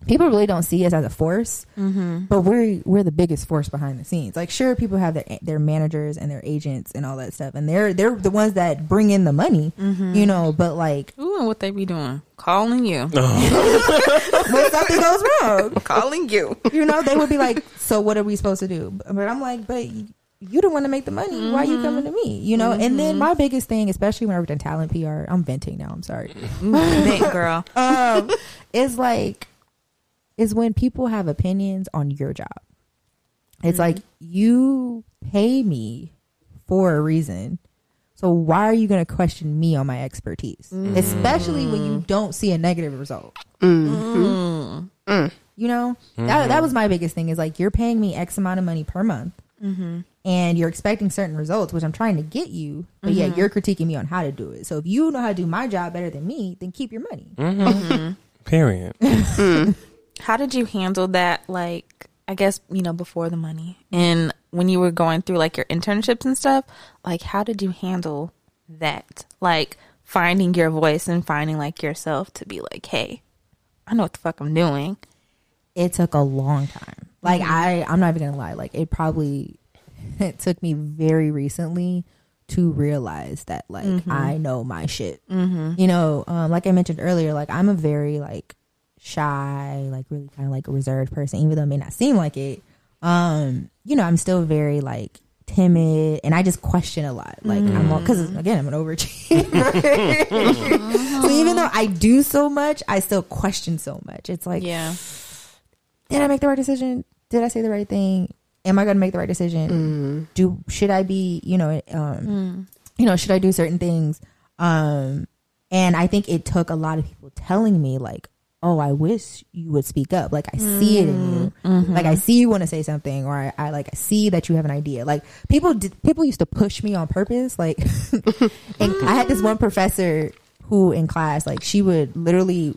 people really don't see us as a force, mm-hmm. but we're we're the biggest force behind the scenes. Like, sure, people have their their managers and their agents and all that stuff, and they're they're the ones that bring in the money, mm-hmm. you know. But like, Ooh, and what they be doing? Calling you. Oh. when something goes wrong, Calling you. you know, they would be like, "So what are we supposed to do?" But I'm like, "But you don't want to make the money. Why are you mm-hmm. coming to me?" You know. And then my biggest thing, especially when I worked in talent PR, I'm venting now. I'm sorry. Vent, girl. um, is like is when people have opinions on your job. It's like mm-hmm. you pay me for a reason. So why are you going to question me on my expertise? Mm. Especially when you don't see a negative result. Mm-hmm. Mm. Mm. You know, that mm-hmm. that was my biggest thing is like you're paying me X amount of money per month. And you're expecting certain results, which I'm trying to get you, but yeah, you're critiquing me on how to do it. So if you know how to do my job better than me, then keep your money. period How did you handle that? Like, I guess, you know, before the money and when you were going through like your internships and stuff, like, how did you handle that? Like, finding your voice and finding like yourself to be like, hey, I know what the fuck I'm doing. it took a long time. Like I, I'm not even gonna lie. Like it probably it took me very recently to realize that like I know my shit. Mm-hmm. You know, um, like I mentioned earlier, like I'm a very like shy, like really kind of like a reserved person, even though it may not seem like it. Um, you know, I'm still very like timid and I just question a lot. Like I'm because again I'm an overachiever. so even though I do so much, I still question so much. It's like Yeah. did I make the right decision? Did I say the right thing? Am I going to make the right decision? Do should I be, you know, um, you know, should I do certain things? Um, and I think it took a lot of people telling me like, "Oh, I wish you would speak up. Like I see it in you. Mm-hmm. Mm-hmm. Like I see you want to say something, or I, I like I see that you have an idea. Like people did, people used to push me on purpose. Like, and I had this one professor who in class, like she would literally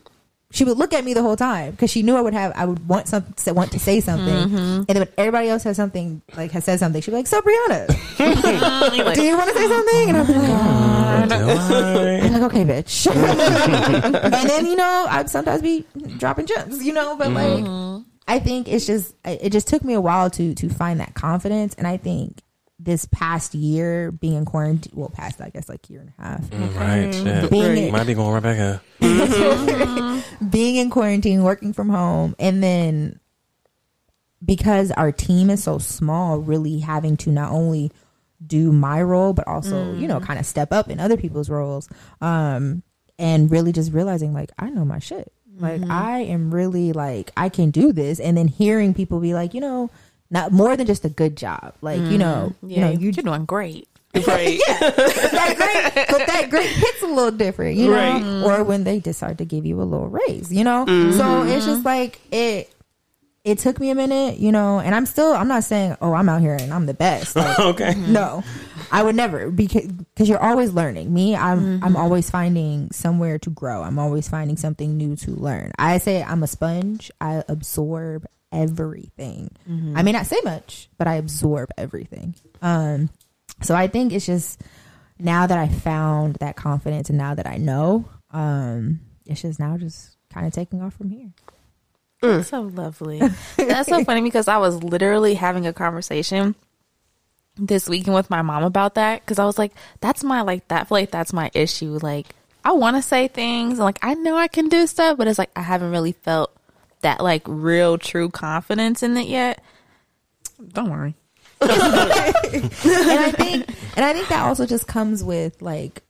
she would look at me the whole time because she knew I would have I would want some to want to say something, mm-hmm. and then when everybody else has something like has said something, she'd be like, "So Briana, do you want to say something?" And I'd be like. Oh, do I? I'm like, okay, bitch. and then you know, I'd sometimes be dropping gems, you know, but like, mm-hmm. I think it's just it just took me a while to to find that confidence, and I think this past year being in quarantine, well, past I guess like year and a half, mm, Right, mm-hmm. shit. Being- Might be going Rebecca. being in quarantine, working from home, and then because our team is so small, really having to not only do my role, but also, you know, mm. kind of step up in other people's roles. Um, and really just realizing like, I know my shit. Like, mm-hmm. I am really like, I can do this. And then hearing people be like, you know, not more than just a good job. Like, you know, mm-hmm. you Yeah, know, you, you are doing great. Right. that great, but that great hits a little different, you know, Right. or when they decide to give you a little raise, you know. Mm-hmm. So it's just like it. It took me a minute, you know, and I'm still. I'm not saying, oh, I'm out here and I'm the best. Like, Okay. Mm-hmm. no, I would never because because you're always learning. Me, I'm I'm always finding somewhere to grow. I'm always finding something new to learn. I say I'm a sponge. I absorb everything. I may not say much, but I absorb everything. Um, so I think it's just now that I found that confidence and now that I know, um, it's just now just kind of taking off from here. That's so lovely. That's so funny because I was literally having a conversation this weekend with my mom about that because I was like, that's my like that. I like that's my issue. Like I want to say things and like I know I can do stuff, but it's like I haven't really felt that like real true confidence in it yet. Don't worry. and I think and I think that also just comes with like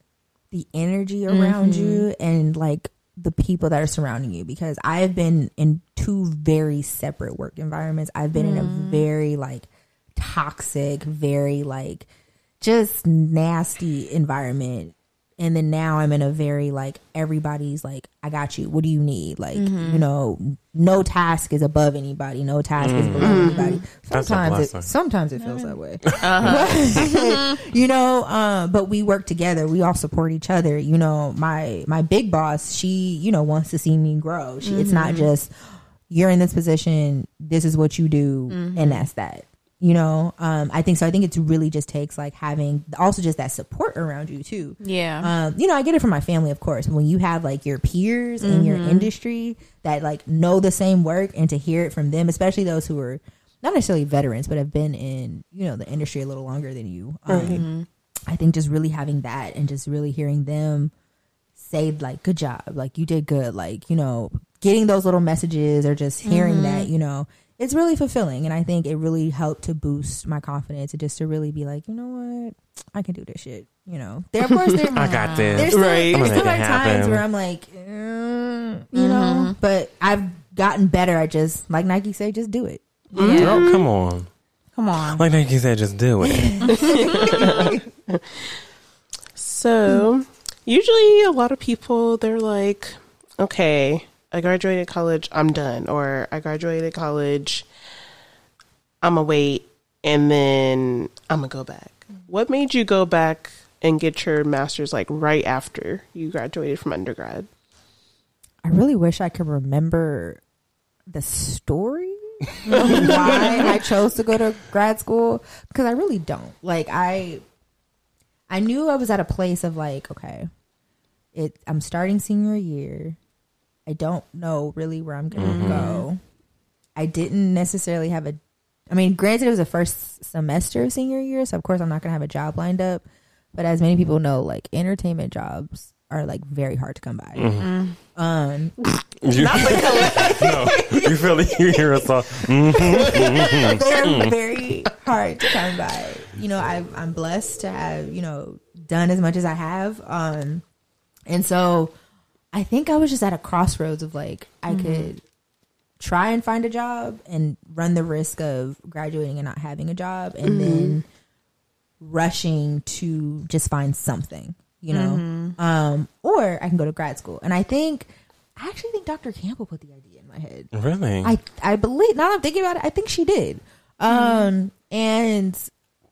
the energy around mm-hmm. you and like the people that are surrounding you because I've been in two very separate work environments. I've been in a mm. very like toxic, very like just nasty environment. And then now I'm in a very like everybody's like, I got you. What do you need? Like, mm-hmm. you know, no task is above anybody. No task is below mm-hmm. anybody. That's a Sometimes it sometimes it feels that way. Uh-huh. you know, um, but we work together. We all support each other. You know, my my big boss, she, you know, wants to see me grow. She, It's not mm-hmm. just you're in this position, this is what you do, and that's that. You know, um, I think so. I think it really just takes like having also just that support around you too. Yeah. Um, you know, I get it from my family, of course. When you have like your peers in your industry that like know the same work, and to hear it from them, especially those who are not necessarily veterans, but have been in you know the industry a little longer than you. Um, I think just really having that and just really hearing them say like good job like you did good like you know getting those little messages or just hearing that you know it's really fulfilling and i think it really helped to boost my confidence and just to really be like you know what i can do this shit you know there of course there I got this. there's still, Right. there's still like times where i'm like mm, you know but i've gotten better at just like nike say just do it Girl, come on. Come on. Like Nike said, just do it. So, usually a lot of people they're like, okay, I graduated college, I'm done, or I graduated college, I'm gonna wait, and then I'm gonna go back. What made you go back and get your master's like right after you graduated from undergrad? I really wish I could remember the story why I chose to go to grad school because I really don't. Like I, I knew I was at a place of like, okay, it. I'm starting senior year. I don't know really where I'm gonna go. I didn't necessarily have a. I mean, granted, it was the first semester of senior year, so of course I'm not gonna have a job lined up. But as many people know, like entertainment jobs are like very hard to come by. Um, You, no, you feel it. You hear us all. they're very hard to come by. You know, I, I'm blessed to have you know done as much as I have, um, and so I think I was just at a crossroads of like I could try and find a job and run the risk of graduating and not having a job, and then rushing to just find something, you know, um, or I can go to grad school, and I think. I actually think Dr. Campbell put the idea in my head. Really? I I believe now that I'm thinking about it, I think she did. Um and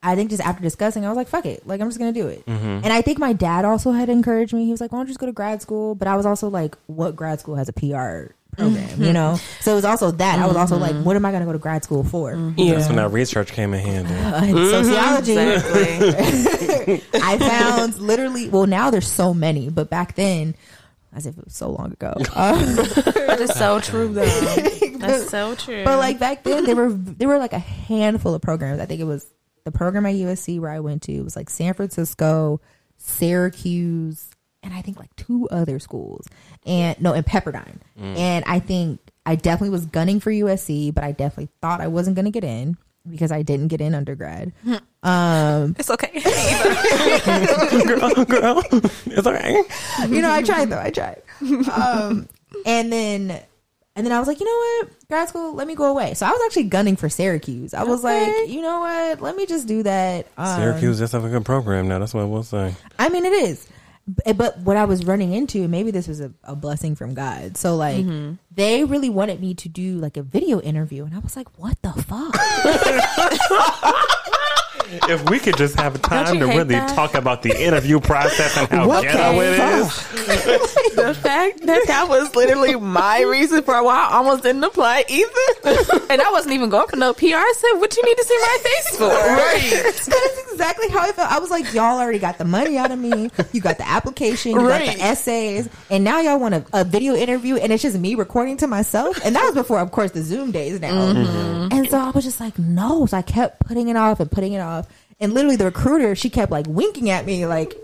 I think just after discussing, I was like, fuck it. Like, I'm just going to do it. Mm-hmm. And I think my dad also had encouraged me. He was like, why don't you just go to grad school? But I was also like, what grad school has a PR program, mm-hmm. you know? So it was also that. I was also like, mm-hmm. what am I going to go to grad school for? That's when that research came in handy. Uh, in sociology. Exactly. I found literally, well, now there's so many, but back then, as if it was so long ago. Um, that is so true, though. That's so true. But like back then, there were there were like a handful of programs. I think it was the program at USC where I went to. Was like San Francisco, Syracuse, and I think like two other schools. And no, and Pepperdine. And I think I definitely was gunning for USC, but I definitely thought I wasn't going to get in because I didn't get in undergrad. Um, it's okay. girl, girl, it's okay. you know, I tried though. I tried. Um, and then, and then I was like, you know what, grad school, let me go away. So I was actually gunning for Syracuse. I was Okay. like, you know what, let me just do that. Um, Syracuse just have a good program now. That's what I will say. I mean, it is. But what I was running into, maybe this was a, a blessing from God. So, like, Mm-hmm. they really wanted me to do like a video interview, and I was like, "What the fuck?" If we could just have time to really that? talk about the interview process and how What ghetto the it fuck? the fact that that was literally my reason for why I almost didn't apply either. and I wasn't even going for no PR. I said, "What you need to see my face for?" right. That's exactly how I felt. I was like, "Y'all already got the money out of me. You got the application, you got Right. the essays, and now y'all want a, a video interview, and it's just me recording to myself." And that was before, of course, the Zoom days now. Mm-hmm. And so I was just like, "No!" So I kept putting it off and putting it off, and literally the recruiter, she kept like winking at me, like.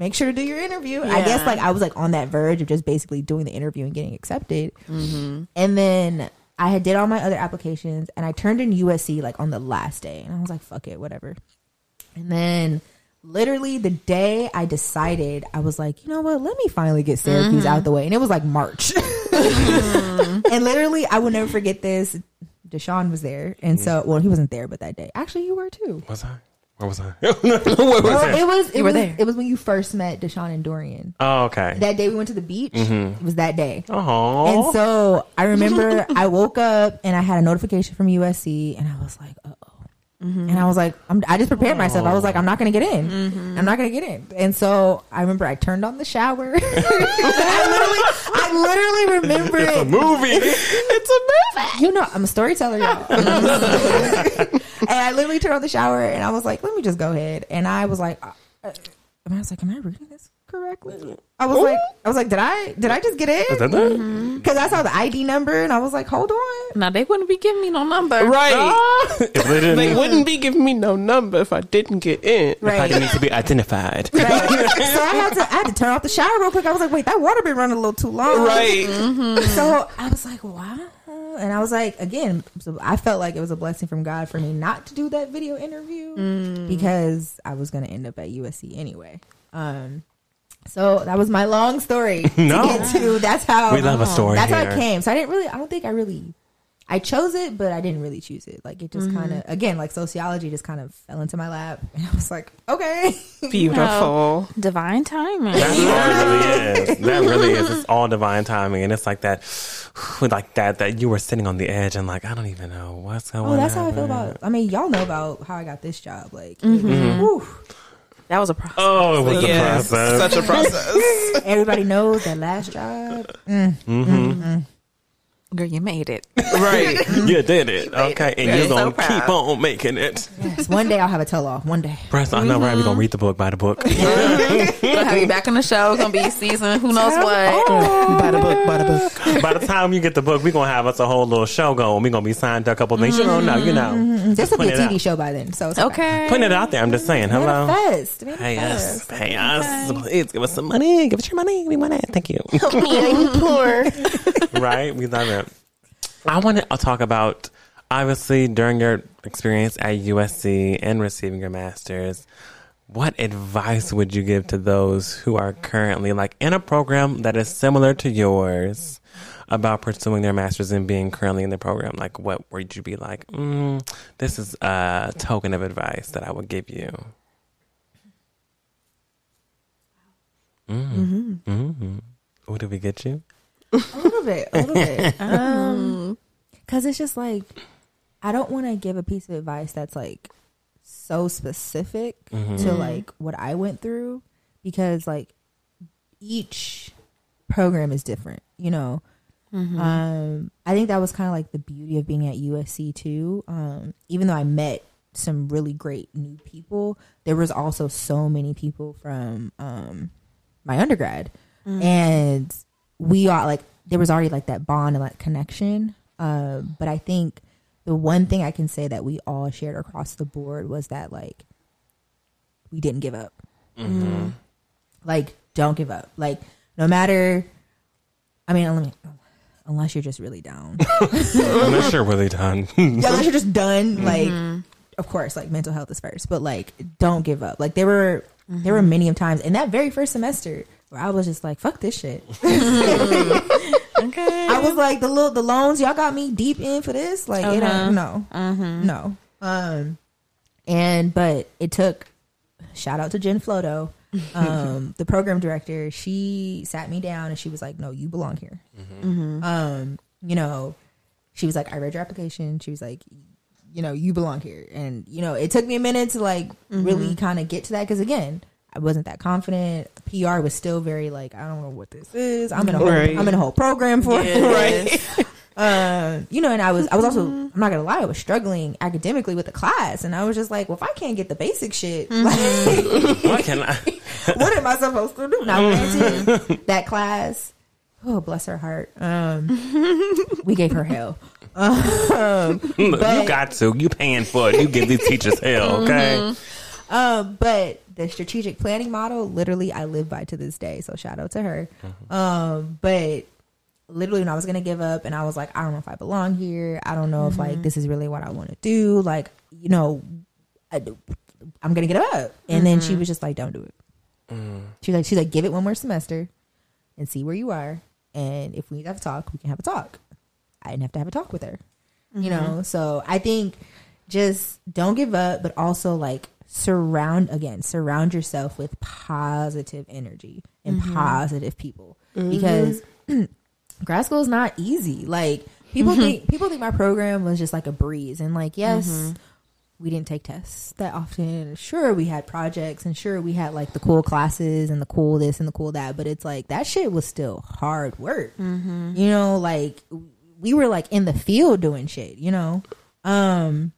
Make sure to do your interview. I guess like I was like on that verge of just basically doing the interview and getting accepted. Mm-hmm. And then I had did all my other applications and I turned in USC like on the last day. And I was like, fuck it, whatever. And then literally the day I decided, I was like, you know what, let me finally get Syracuse out the way. And it was like March. and literally, I will never forget this. Deshaun was there. And so, well, he wasn't there, but that day. Actually, you were too. Was I? Where was I? Well, it was, it You were was, there. it was when you first met Deshaun and Dorian. oh, okay. That day we went to the beach, it was that day. Oh, And so I remember I woke up and I had a notification from USC and I was like, uh oh. And I was like, I'm, I just prepared myself. I was like, I'm not going to get in. I'm not going to get in. And so I remember I turned on the shower. I literally, I literally remember it's a movie. It's a movie. You know, I'm a storyteller, y'all. and I literally turned on the shower and I was like, let me just go ahead. And I was like, uh, uh, and I was like, am I reading this correctly? I was like, I was like, did I, did I just get Is that in? that? Mm-hmm. Because I saw the ID number and I was like, hold on. Now they wouldn't be giving me no number. Right. If they didn't, They wouldn't be giving me no number if I didn't get in. Right, I Right. need to be identified. Right. so I had to I had to turn off the shower real quick. I was like, wait, that water been running a little too long. Right. Mm-hmm. So mm-hmm. I was like, wow. And I was like, again, so I felt like it was a blessing from God for me not to do that video interview mm. because I was going to end up at USC anyway. Um, so that was my long story No. to get to. That's how We love a story That's how it came. So I didn't really. I don't think I really. I chose it, but I didn't really choose it. Like it just kind of again, like sociology, just kind of fell into my lap, and I was like, okay. Beautiful. Divine timing. That's all it really is. That really is. It's all divine timing, and it's like that, like that. That you were sitting on the edge, and like I don't even know what's going. Oh, that's how I feel happen. about. I mean, y'all know about how I got this job. Like, Mm-hmm. Whew. That was a process. Oh, it was Yes. the process. Such a process. everybody knows that last job. Mm, mm-hmm. mm, mm. Girl, you made it. right. you did it, okay, and We're you're gonna proud. keep on making it. Yes, one day I'll have a tell off. One day. Press, I know, mm-hmm. right? We're gonna read the book, buy the book. We'll have you back on the show. It's gonna be season who knows what. By the book, by the book. By the time you get the book, we're gonna have us a whole little show going. We're gonna be signed to a couple things. You don't know, you know. Mm-hmm. This will be a TV out. show by then. So it's Okay. Putting it out there. I'm just saying. Hello. Manifest. Pay us. Manifest. Pay us. Please give us some money. Give us your money. We want it. Thank you. Help me. I'm poor. right? We love it. I want to talk about obviously during your experience at USC and receiving your master's. What advice would you give to those who are currently like in a program that is similar to yours about pursuing their master's and being currently in the program? Like, what would you be like? Mm, this is a token of advice that I would give you. Mm. Mm-hmm. What did we get you? A little bit. A little bit. Um, because it's just like I don't want to give a piece of advice that's like so specific Mm-hmm. to like what I went through because like each program is different, you know. Um, I think that was kind of like the beauty of being at USC too. Um, even though I met some really great new people, there was also so many people from um, my undergrad, and we are like there was already like that bond and like connection. Um, but I think the one thing I can say that we all shared across the board was that like we didn't give up. Mm-hmm. Like, don't give up. Like, no matter. I mean, let me- unless you're just really down. Unless you're really done. Yeah, unless you're just done, mm-hmm. like of course, like mental health is first, but like don't give up. Like there were there were mm-hmm. many of times in that very first semester where I was just like, fuck this shit. Okay. I was like the little the loans y'all got me deep in for this. Like it Uh-huh. ain't no. No. Um and but it took shout out to Jen Floto. Um the program director, she sat me down and she was like, No, you belong here. Um, you know, she was like, I read your application. She was like, you know, you belong here. And, you know, it took me a minute to like really kind of get to that because again, I wasn't that confident. PR was still very like, I don't know what this is. I'm in a whole, Right. I'm in a whole program for it. Yes. Um, you know, and I was, I was also, I'm not gonna lie, I was struggling academically with the class, and I was just like, well, if I can't get the basic shit, like, what can I? what am I supposed to do? Now, granted, that class, oh, bless her heart, um, we gave her hell. Um, you But- got to. You paying for it. You give these teachers hell, okay? um, but the strategic planning model, literally, I live by to this day. So shout out to her. Um, but literally, when I was gonna give up, and I was like, I don't know if I belong here. I don't know if like mm-hmm. this is really what I want to do. Like, you know, I, am gonna get up. And then she mm-hmm. was just like, Don't do it. Mm. She's like, she's like, give it one more semester and see where you are. And if we need to have a talk, we can have a talk. I didn't have to have a talk with her. You mm-hmm. know, so I think just don't give up, but also like surround again, surround yourself with positive energy and mm-hmm. positive people mm-hmm. because grad school is not easy. Like people mm-hmm. think people think my program was just like a breeze, and like yes, we didn't take tests that often. Sure, we had projects, and sure we had like the cool classes and the cool this and the cool that, but it's like that shit was still hard work. You know, like we were like in the field doing shit. You know, um,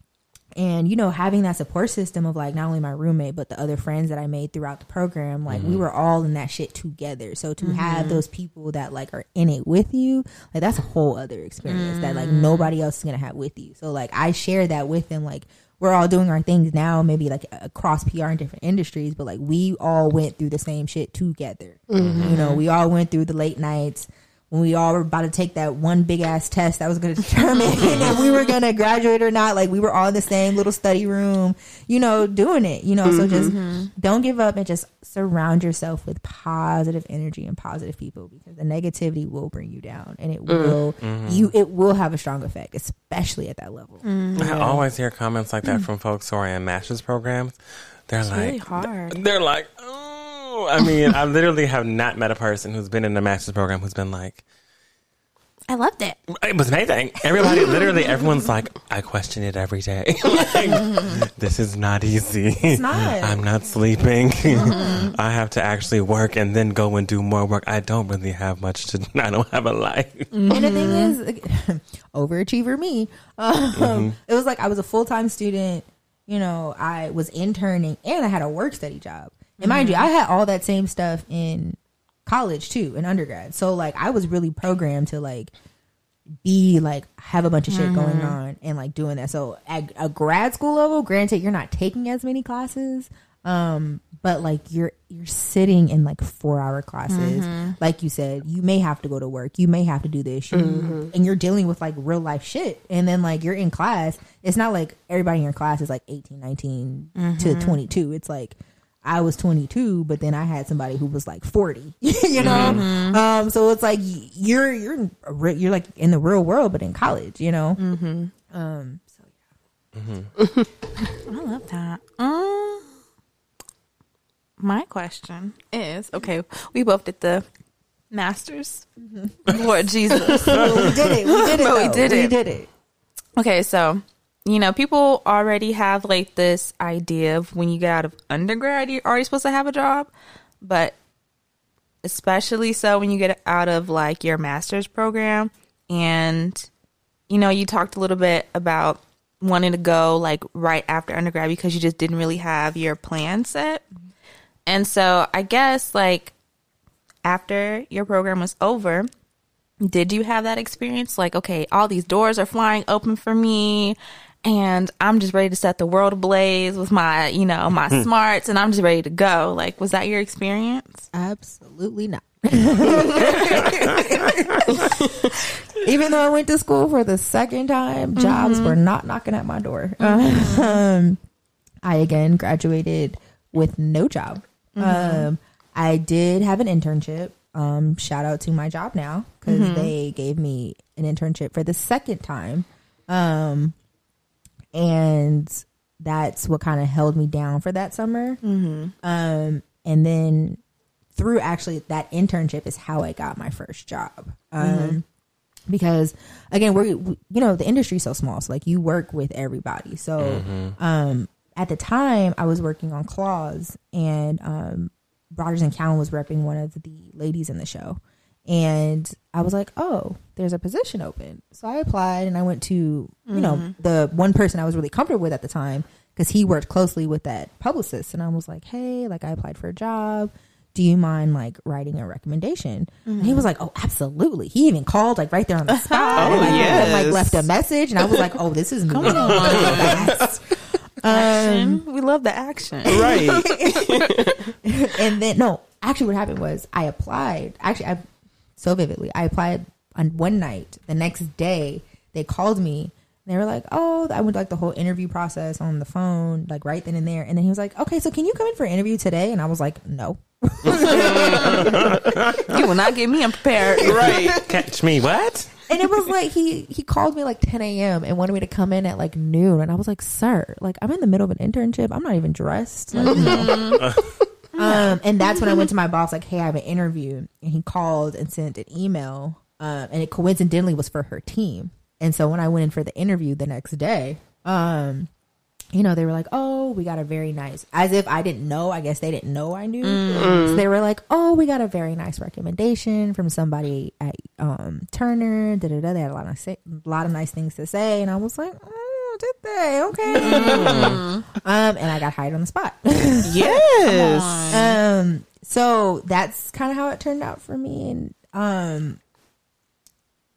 and you know having that support system of like not only my roommate but the other friends that i made throughout the program like we mm-hmm. were all in that shit together. So to have mm-hmm. those people that like are in it with you like that's a whole other experience that like mm. nobody else is gonna have with you. So like i share that with them like we're all doing our things now maybe like across pr in different industries but like we all went through the same shit together. Mm-hmm. You know we all went through the late nights when we all were about to take that one big ass test that was going to determine if we were going to graduate or not, like we were all in the same little study room, you know, doing it, you know. So mm-hmm. just mm-hmm. don't give up and just surround yourself with positive energy and positive people because the negativity will bring you down and it mm. will mm-hmm. you it will have a strong effect, especially at that level. I always hear comments like that from folks who are in master's programs. They're like, really hard. They're like, oh. I mean, I literally have not met a person who's been in the master's program who's been like, I loved it. it was amazing. Everybody, literally, everyone's like, I question it every day. like, this is not easy. It's not. I'm not sleeping. I have to actually work and then go and do more work. I don't really have much to. I don't have a life. And the thing is, overachiever me. Um, It was like I was a full time student. You know, I was interning and I had a work study job. And mind you, mm-hmm. I had all that same stuff in college too, in undergrad. So like, I was really programmed to like be like have a bunch of shit going mm-hmm. on and like doing that. So at a grad school level, granted, you're not taking as many classes. Um, but like you're you're sitting in like four hour classes mm-hmm. like you said you may have to go to work. You may have to do this. You, and you're dealing with like real life shit. And then like you're in class. It's not like everybody in your class is like 18 19 to 22 it's like I was 22, but then I had somebody who was like 40, you know? Um, so it's like you're, you're, in a re- you're like in the real world, but in college, you know? Um, so I love that. Um, my question is okay, we both did the masters. Lord Jesus. we did it. We did it. But we though. did We did it. Okay, so you know, people already have like this idea of when you get out of undergrad, you're already supposed to have a job, but especially so when you get out of like your master's program and you know, you talked a little bit about wanting to go like right after undergrad because you just didn't really have your plan set. And so I guess like after your program was over, did you have that experience? Like, okay, all these doors are flying open for me and I'm just ready to set the world ablaze with my, you know, my smarts and I'm just ready to go. Like, was that your experience? Absolutely not. Even though I went to school for the second time, jobs were not knocking at my door. Um, I again graduated with no job. Um, I did have an internship. Um, shout out to my job now because they gave me an internship for the second time. Um, and that's what kind of held me down for that summer. Um, and then through actually that internship is how I got my first job. Um, because again, we're, we, you know, the industry's so small. So like you work with everybody. So, um, at the time I was working on Claws and, um, Rogers and Cowan was repping one of the ladies in the show. And I was like, oh, there's a position open. So I applied and I went to, you know, the one person I was really comfortable with at the time because he worked closely with that publicist. And I was like, hey, like I applied for a job. Do you mind like writing a recommendation? And he was like, oh, absolutely. He even called like right there on the spot. Oh, and, like, and, like left a message. And I was like, oh, this is Come me. on. Um, we love the action. Right. and then no, actually, what happened was I applied. Actually, I so vividly. I applied on one night. The next day, they called me. They were like, "Oh, I went like the whole interview process on the phone, like right then and there." And then he was like, "Okay, so can you come in for an interview today?" And I was like, "No." You will not get me unprepared. right. Catch me, what? And it was like he he called me like 10 a.m. and wanted me to come in at like noon, and I was like, "Sir, like I'm in the middle of an internship. I'm not even dressed." Like, mm-hmm. no. um, and that's when I went to my boss, like, "Hey, I have an interview," and he called and sent an email, um, and it coincidentally was for her team. And so when I went in for the interview the next day, um, you know, they were like, "Oh, we got a very nice," as if I didn't know. I guess they didn't know I knew. So they were like, "Oh, we got a very nice recommendation from somebody at um, Turner." Da da da. They had a lot of a lot of nice things to say, and I was like, "Oh, did they? Okay." um, and I got hired on the spot. Yes. um, so that's kind of how it turned out for me, and um,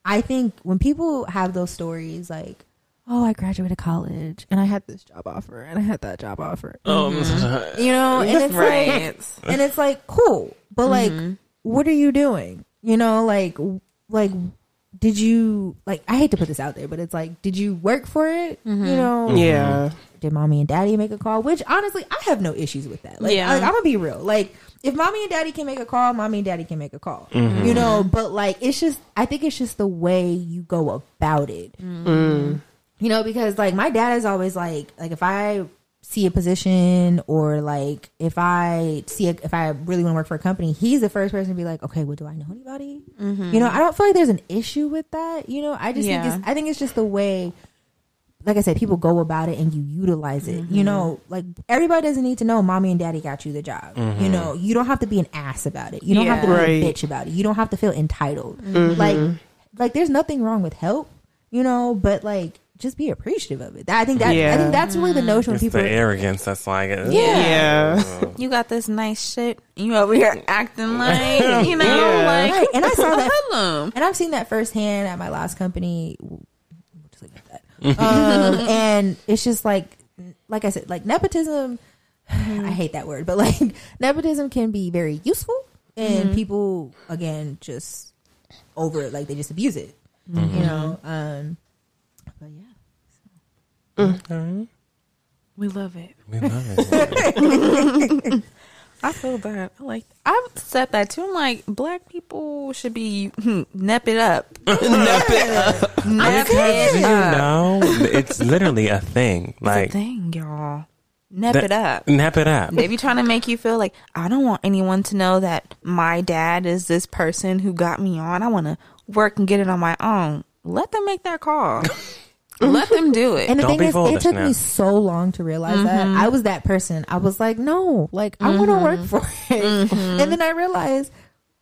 I think when people have those stories, like. Oh, I graduated college and I had this job offer and I had that job offer. Um, You know, and it's like Right. and it's like cool but like what are you doing you know like like did you like i hate to put this out there but it's like did you work for it? You mm-hmm. know? Yeah. did mommy and daddy make a call? Which honestly i have no issues with that. Like, Yeah. like i'm gonna be real. Like if mommy and daddy can make a call mommy and daddy can make a call. Mm-hmm. You know but like it's just i think it's just the way you go about it. Mm-hmm. Mm. You know because like my dad is always like like if i see a position or like if i see a, if i really want to work for a company he's the first person to be like okay well do i know anybody? Mm-hmm. You know i don't feel like there's an issue with that you know? I just Yeah. think it's i think it's just the way like i said people go about it and you utilize it you mm-hmm. know? Like everybody doesn't need to know mommy and daddy got you the job you mm-hmm. know? You don't have to be an ass about it. You don't have to be Yeah. a bitch about it. You don't have to feel entitled. Like like there's nothing wrong with help you know? But like just be appreciative of it i think that i think that's really the notion when it's people the arrogance that's like it. Yeah. You got this nice shit. and You over here acting like you know, Yeah. like Right, and I saw that problem. and I've seen that firsthand at my last company. We'll just leave that. Um, and it's just like, like I said, like nepotism. I hate that word, but like nepotism can be very useful, and people again just over it, like they just abuse it. You know. Um, but yeah. We love it. We love it. I feel that. I like. I've said that too. I'm like, black people should be hmm, nep it up. nep it up. Nep Because it you up. know, it's literally a thing. It's a thing, y'all. Nep that- it up. Nap it up. They be trying to make you feel like I don't want anyone to know that my dad is this person who got me on. I want to work and get it on my own. Let them make that call. Let them do it. And the Don't thing be is, it took now. me so long to realize that. Mm-hmm. I was that person. I was like, no, like I want to work mm-hmm. for it. Mm-hmm. And then I realized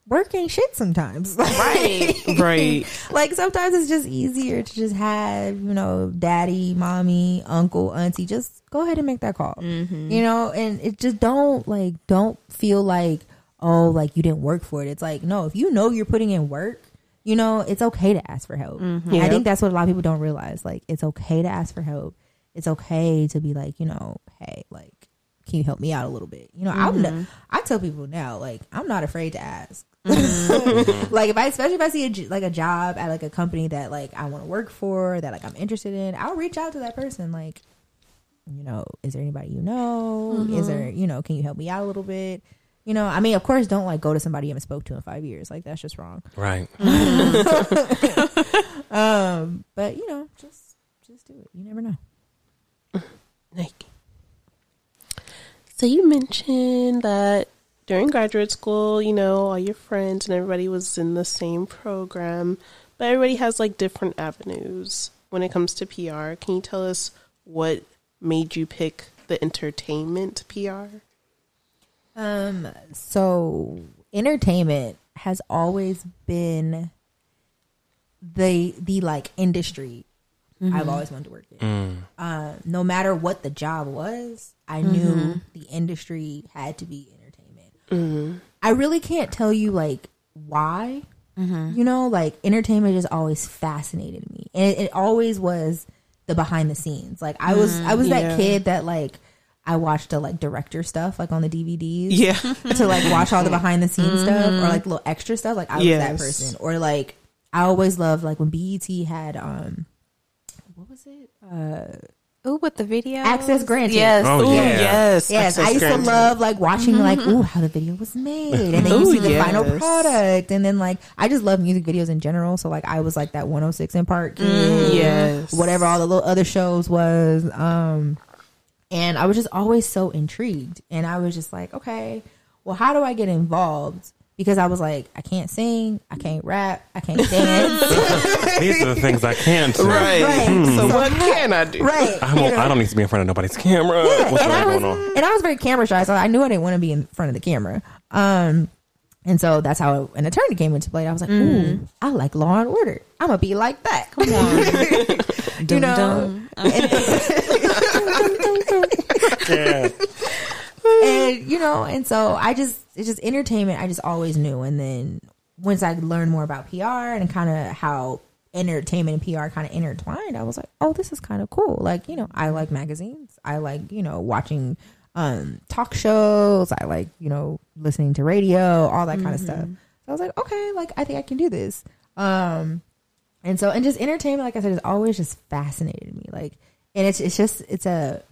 work ain't shit sometimes. right. Right. like sometimes it's just easier to just have, you know, daddy, mommy, uncle, auntie, just go ahead and make that call. You know, and it just don't like don't feel like, oh, like you didn't work for it. It's like, no, if you know you're putting in work, you know, it's okay to ask for help. Mm-hmm. I think that's what a lot of people don't realize. Like it's okay to ask for help. It's okay to be like, you know, hey, like can you help me out a little bit? You know, I'm mm-hmm. I tell people now, like I'm not afraid to ask. Mm-hmm. like if I, especially if I see a, like a job at like a company that like I want to work for, that like I'm interested in, I'll reach out to that person. Like, you know, is there anybody you know? Is there, you know, can you help me out a little bit? You know, I mean, of course, don't like go to somebody you haven't spoke to in five years. Like that's just wrong. Right. Um, but you know, just just do it. You never know. Nike. So you mentioned that during graduate school, you know, all your friends and everybody was in the same program, but everybody has like different avenues when it comes to PR. Can you tell us what made you pick the entertainment PR? Um, so entertainment has always been the the like industry I've always wanted to work in. Mm. Uh, no matter what the job was, I knew the industry had to be entertainment. I really can't tell you like why. You know, like entertainment just always fascinated me, and it, it always was the behind the scenes. Like I was, I was yeah. that kid that like I watched the like director stuff like on the DVDs Yeah. to like watch all the behind the scenes stuff or like little extra stuff. Like I was that person. Or like I always loved like when BET had um what was it? Uh Ooh, with the video. Access granted. Yes. Oh, Ooh, yeah. yes. Yes, Access I used granted. to love like watching like ooh how the video was made, and then you see the final product, and then like I just love music videos in general. So like I was like that 106 & Park, kid, Mm, Yes. whatever all the little other shows was. Um, and I was just always so intrigued, and I was just like, okay, well, how do I get involved? Because I was like, I can't sing, I can't rap, I can't dance, These are the things I can't do. Right. Right. Hmm. So So what can I do? right? I'm, I don't need to be in front of nobody's camera. Yeah, What's and I really was going on? and I was very camera shy, so I knew I didn't want to be in front of the camera. Um, and so that's how an attorney came into play. I was like, mm-hmm. ooh, I like Law and Order. I'm gonna be like that. Come on, you know. Uh-huh. And you know, and so I just it's just entertainment. I just always knew, and then once I learned more about PR and kind of how entertainment and PR kind of intertwined, I was like, oh, this is kind of cool. Like you know, I like magazines. I like you know watching um talk shows. I like you know listening to radio, all that kind of stuff. So I was like, okay, like I think I can do this. Um, and so and just entertainment, like I said, has always just fascinated me. Like, and it's it's just it's a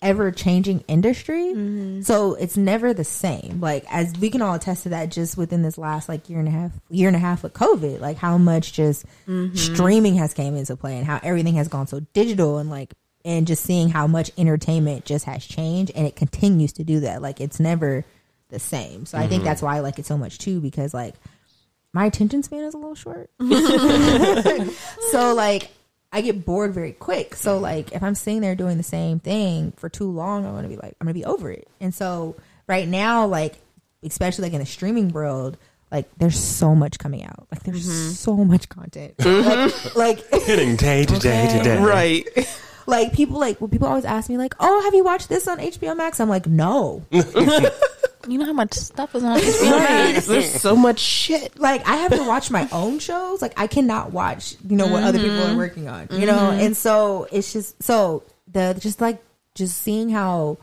ever changing industry. Mm-hmm. So it's never the same. Like as we can all attest to that just within this last like year and a half year and a half with COVID, like how much just mm-hmm. streaming has came into play and how everything has gone so digital and like and just seeing how much entertainment just has changed and it continues to do that. Like it's never the same. So I think mm-hmm. that's why I like it so much too, because like my attention span is a little short. so like I get bored very quick. So mm-hmm. like if I'm sitting there doing the same thing for too long, I'm gonna be like I'm gonna be over it. And so right now, like especially like in the streaming world, like there's so much coming out. Like there's mm-hmm. so much content. like, like Hitting day to day to day. Right. like people like when people always ask me like, oh, have you watched this on HBO Max? I'm like, no. You know how much stuff is on HBO Max? There's so much shit. like I have to watch my own shows. Like I cannot watch, you know, what other people are mm-hmm. working on. You know, mm-hmm. and so it's just so the just like just seeing how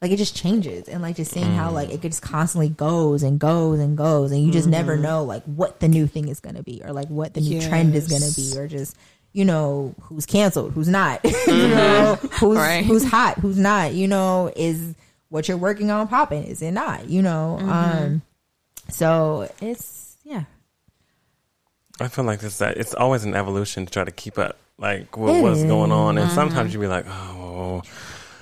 like it just changes. And like just seeing how mm. like it just constantly goes and goes and goes. And you just never mm-hmm. know like what the new thing is gonna be or like what the new trend is gonna be or just you know who's canceled who's not you know? Who's Right. who's hot who's not you know? Is what you're working on popping is it not? You know um so it's yeah. I feel like it's that it's always an evolution to try to keep up, like what, It what's going on, and sometimes you be like, oh,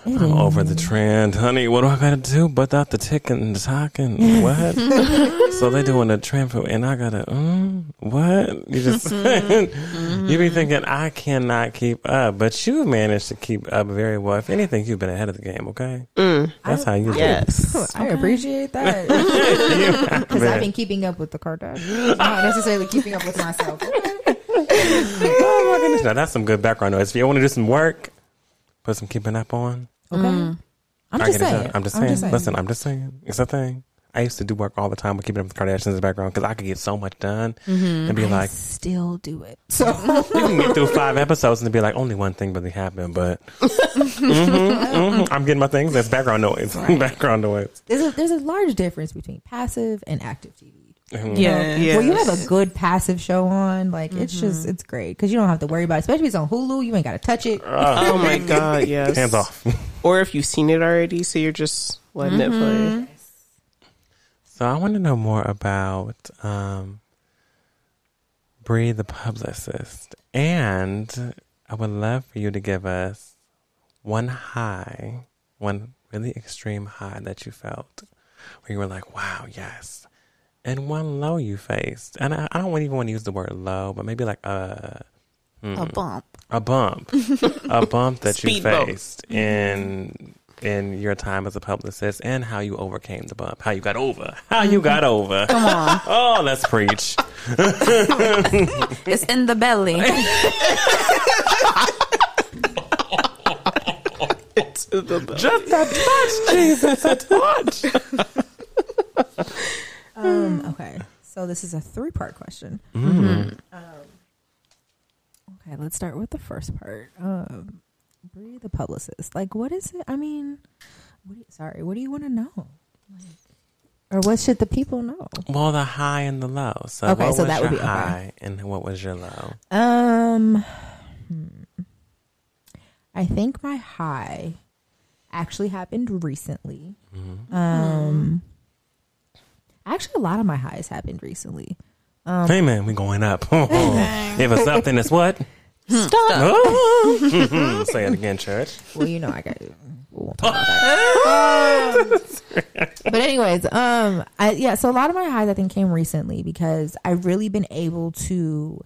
It I'm over the trend, honey. What do I gotta do? But out the tick and the talking. What? so they doing a trend for, and I gotta, mm, what? You just, mm-hmm. you be mm-hmm. thinking I cannot keep up, but you managed to keep up very well. If anything, you've been ahead of the game. Okay, mm. that's how you do. it. Yes. I appreciate that because I've been. been keeping up with the Kardashians, not necessarily keeping up with myself. Oh my goodness! Now that's some good background noise. If you want to do some work, put some keeping up on. Okay, I'm I just saying. I'm just saying. Listen, I'm just saying. It's a thing. I used to do work all the time with keeping up with Kardashians in the background because I could get so much done and be I like, still do it. So you can get through five episodes and be like, only one thing really happened, but Mhm, mhm. I'm getting my things. That's background noise. background noise. there's a there's a large difference between passive and active TV. Yeah. Well, you have a good passive show on, like it's mm-hmm. just it's great because you don't have to worry about, it. especially if it's on Hulu. You ain't got to touch it. Ah. Oh my god, yes. Hands off. Or if you've seen it already, so you're just letting it mm-hmm. play. So I want to know more about um, Bree, the publicist, and I would love for you to give us one high, one really extreme high that you felt, where you were like, "Wow, yes," and one low you faced. And I, I don't even want to use the word low, but maybe like a A bump. a bump, a bump that you Speed bump. faced in in your time as a publicist, and how you overcame the bump, how you got over, how you got mm-hmm. over. Come on. Oh, let's preach. It's in the belly. Just a touch, Jesus, a touch. Um, okay, so this is a three part question. Mm. Um, okay, let's start with the first part. Um, Bree, the publicist. Like, what is it? I mean, what do you, sorry, what do you want to know? Like, or what should the people know? Well, the high and the low. So, Okay, what so was that your would be- okay. high, and what was your low? Um, hmm. I think my high actually happened recently. Um, actually, a lot of my highs happened recently. Um, hey, man, we going up. if it's something, it's what? Stop. Oh. Say it again, church. Well, you know, I got. We won't talk about that. but anyways, um, I yeah. So a lot of my highs I think came recently because I've really been able to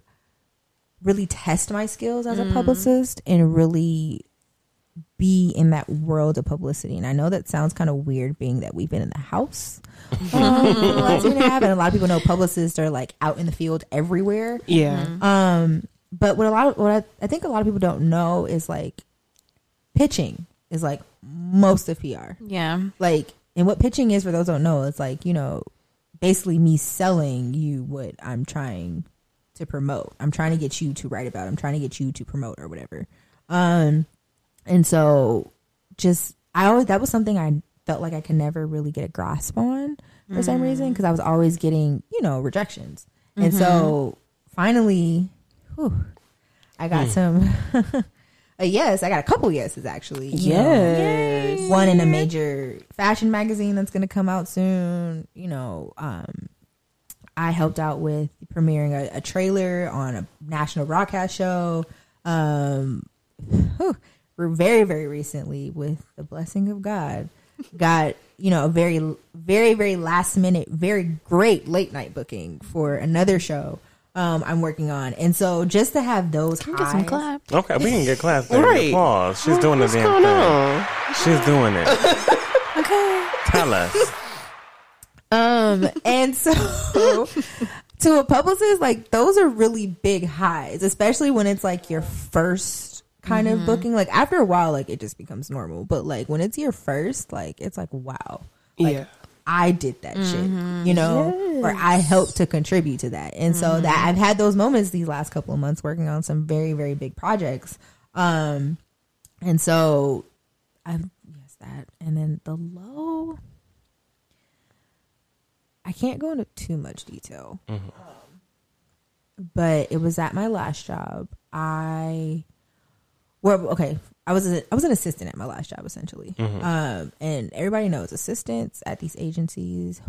really test my skills as a publicist and really be in that world of publicity. And I know that sounds kind of weird, being that we've been in the house um, for the last year and a a lot of people know publicists are like out in the field everywhere. Yeah. Um, but what a lot of what I, I think a lot of people don't know is like pitching is like most of PR. Yeah. Like, and what pitching is for those who don't know, it's like you know, basically me selling you what I'm trying to promote. I'm trying to get you to write about. I'm trying to get you to promote or whatever. Um, and so just I always that was something I felt like I could never really get a grasp on for some reason because I was always getting you know rejections, and so finally, whew, I got some. a yes, I got a couple yeses actually. Yes. one in a major fashion magazine that's going to come out soon. You know, um, I helped out with premiering a, a trailer on a national broadcast show. Um, whew, very, very recently, with the blessing of God, got you know a very, very, very last minute, very great late night booking for another show. Um, I'm working on, and so just to have those Get some highs, clap. Okay, we can get class there. Right. Applause. She's doing the What's damn going thing. on? She's doing it. Okay. Tell us. Um, and so to a publicist, like those are really big highs, especially when it's like your first kind of booking. Like after a while, like it just becomes normal. But like when it's your first, like it's like wow, like, Yeah. I did that shit, you know, or I helped to contribute to that. And so that I've had those moments these last couple of months working on some very, very big projects. Um, and so I've, yes, that. And then the low, I can't go into too much detail. Um, but it was at my last job. I, well, okay. I was a, I was an assistant at my last job essentially, um, and everybody knows assistants at these agencies.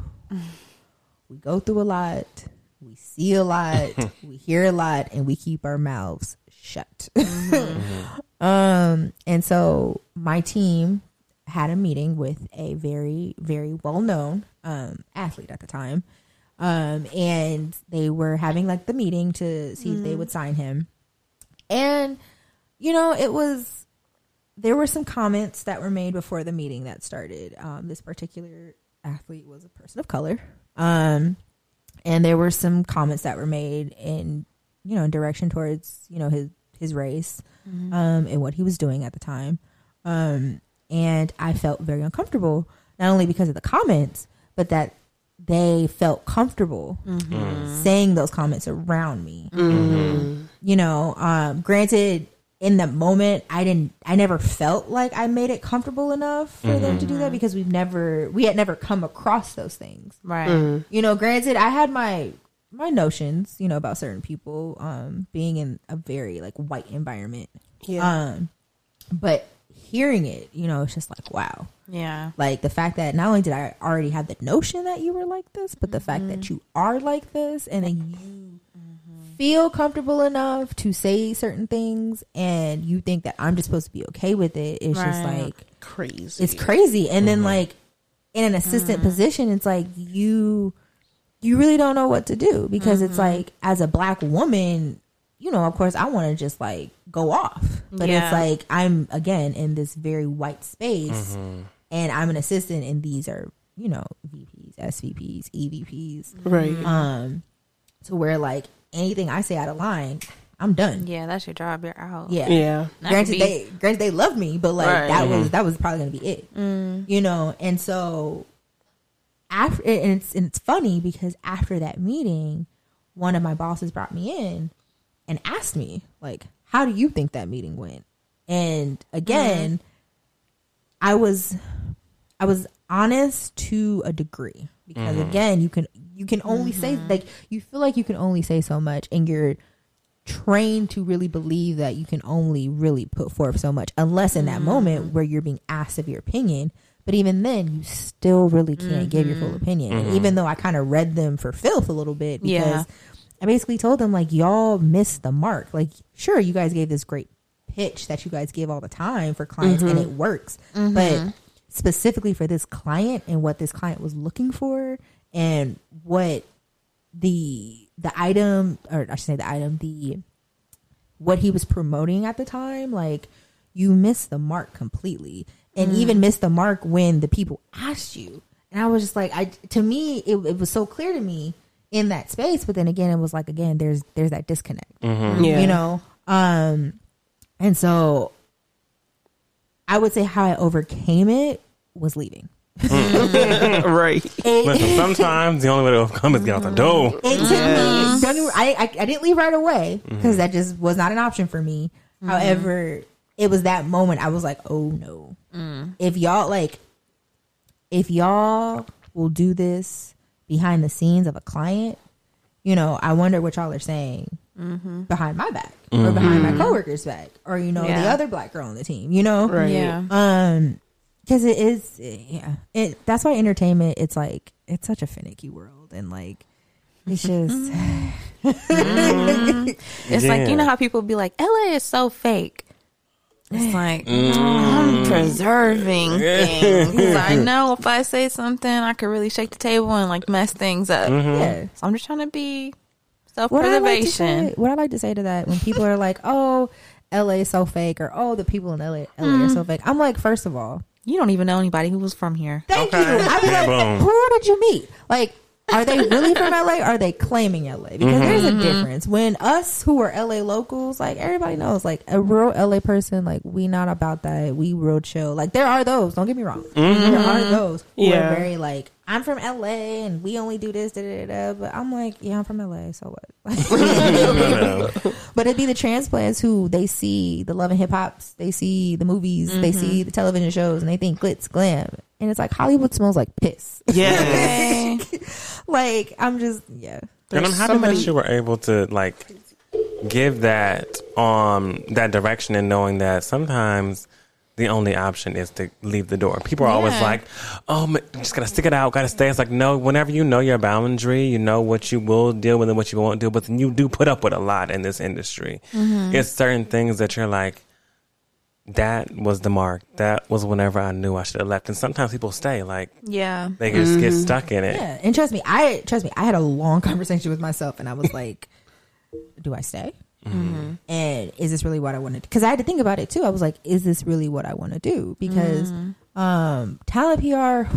we go through a lot, we see a lot, we hear a lot, and we keep our mouths shut. Um, and so my team had a meeting with a very, very well known um, athlete at the time. Um, and they were having like the meeting to see if they would sign him. And, you know, it was, there were some comments that were made before the meeting that started. Um, this particular athlete was a person of color. Um, and there were some comments that were made in, you know, in direction towards, you know, his, his race, um, and what he was doing at the time. Um, and I felt very uncomfortable, not only because of the comments, but that they felt comfortable saying those comments around me. You know, um, granted, in the moment, I didn't, I never felt like I made it comfortable enough for them to do that because we've never, we had never come across those things. Right. You know, granted, I had my my notions, you know, about certain people, um, being in a very like white environment. Yeah. Um, but hearing it, you know, it's just like wow. Yeah. Like the fact that not only did I already have the notion that you were like this, but the fact that you are like this and then you feel comfortable enough to say certain things and you think that I'm just supposed to be okay with it. It's just like Crazy. it's crazy. And then uh-huh. like in an assistant mm-hmm. position, it's like you you really don't know what to do because it's mm-hmm. like as a black woman, you know, of course I want to just like go off. But Yeah. it's like I'm again in this very white space mm-hmm. and I'm an assistant and these are, you know, VPs, SVPs, EVPs. right. Um to where like anything I say out of line, I'm done. Yeah, that's your job. You're out. Yeah. yeah. That granted be- they granted they loved me but like Right. that was mm-hmm. that was probably gonna be it Mm. you know and so after and it's and it's funny because after that meeting one of my bosses brought me in and asked me like how do you think that meeting went and again mm-hmm. i was i was honest to a degree because mm-hmm. again you can you can only say like you feel like you can only say so much and you're trained to really believe that you can only really put forth so much unless in that Mm-hmm. moment where you're being asked of your opinion. But even then you still really can't give your Mm-hmm. full opinion. And even though i kind of read them for filth a little bit because Yeah. i basically told them like y'all missed the mark. Like sure you guys gave this great pitch that you guys give all the time for clients and it works. But specifically for this client and what this client was looking for and what the the item or I should say the item the what he was promoting at the time like you missed the mark completely. And even missed the mark when the people asked you. And I was just like I to me it, it was so clear to me in that space but then again it was like again there's there's that disconnect Yeah. you know? Um and so I would say how I overcame it was leaving right. Listen, sometimes the only way to overcome is get out the door. It took me. Don't get I, I I didn't leave right away mm-hmm. because that just was not an option for me. Mm-hmm. However, it was that moment I was like, oh no, mm. if y'all like, if y'all will do this behind the scenes of a client, you know, I wonder what y'all are saying mm-hmm. behind my back or behind my coworker's back or you know the Yeah. other black girl on the team. You know, Right. Yeah. um because it is yeah. It that's why entertainment it's like it's such a finicky world and like it's just mm-hmm. It's like you know how people be like, LA is so fake. It's like mm-hmm. I'm preserving things. 'Cause I know if I say something, I could really shake the table and like mess things up. Mm-hmm. yeah. So I'm just trying to be self what I, like to preservation. say, what I like to say to that when people are like oh LA is so fake or oh the people in LA LA are so fake I'm like first of all you don't even know anybody who was from here. thank Okay. you. I'd be like Boom. who did you meet? Like are they really from LA or are they claiming LA because mm-hmm. there's a mm-hmm. difference. When us who are LA locals like everybody knows like a real LA person like we not about that. We real chill. Like there are those. Don't get me wrong. Mm-hmm. There are those who Yeah. are very like I'm from LA and we only do this da, da, da, da. but I'm like yeah I'm from LA so what but it'd be the transplants who they see the love and hip hops they see the movies they see the television shows and they think glitz glam and it's like Hollywood smells like piss Yeah. like I'm just yeah. And I'm There's happy somebody- that you were able to like give that um that direction and knowing that sometimes the only option is to leave the door. People are always like, "Oh, ma- you just gotta stick it out, gotta stay." It's like, no. Whenever you know your boundary, you know what you will deal with and what you won't do. But then you do put up with a lot in this industry. Mm-hmm. It's certain things that you're like, that was the mark. That was whenever I knew I should have left. And sometimes people stay, like Yeah. they just get mm-hmm. stuck in it. Yeah, and trust me, I trust me. I had a long conversation with myself, and I was like, "Do I stay? And is this really what I want to?" do? Because I had to think about it too. I was like, "Is this really what I want to do?" Because um, talent PR,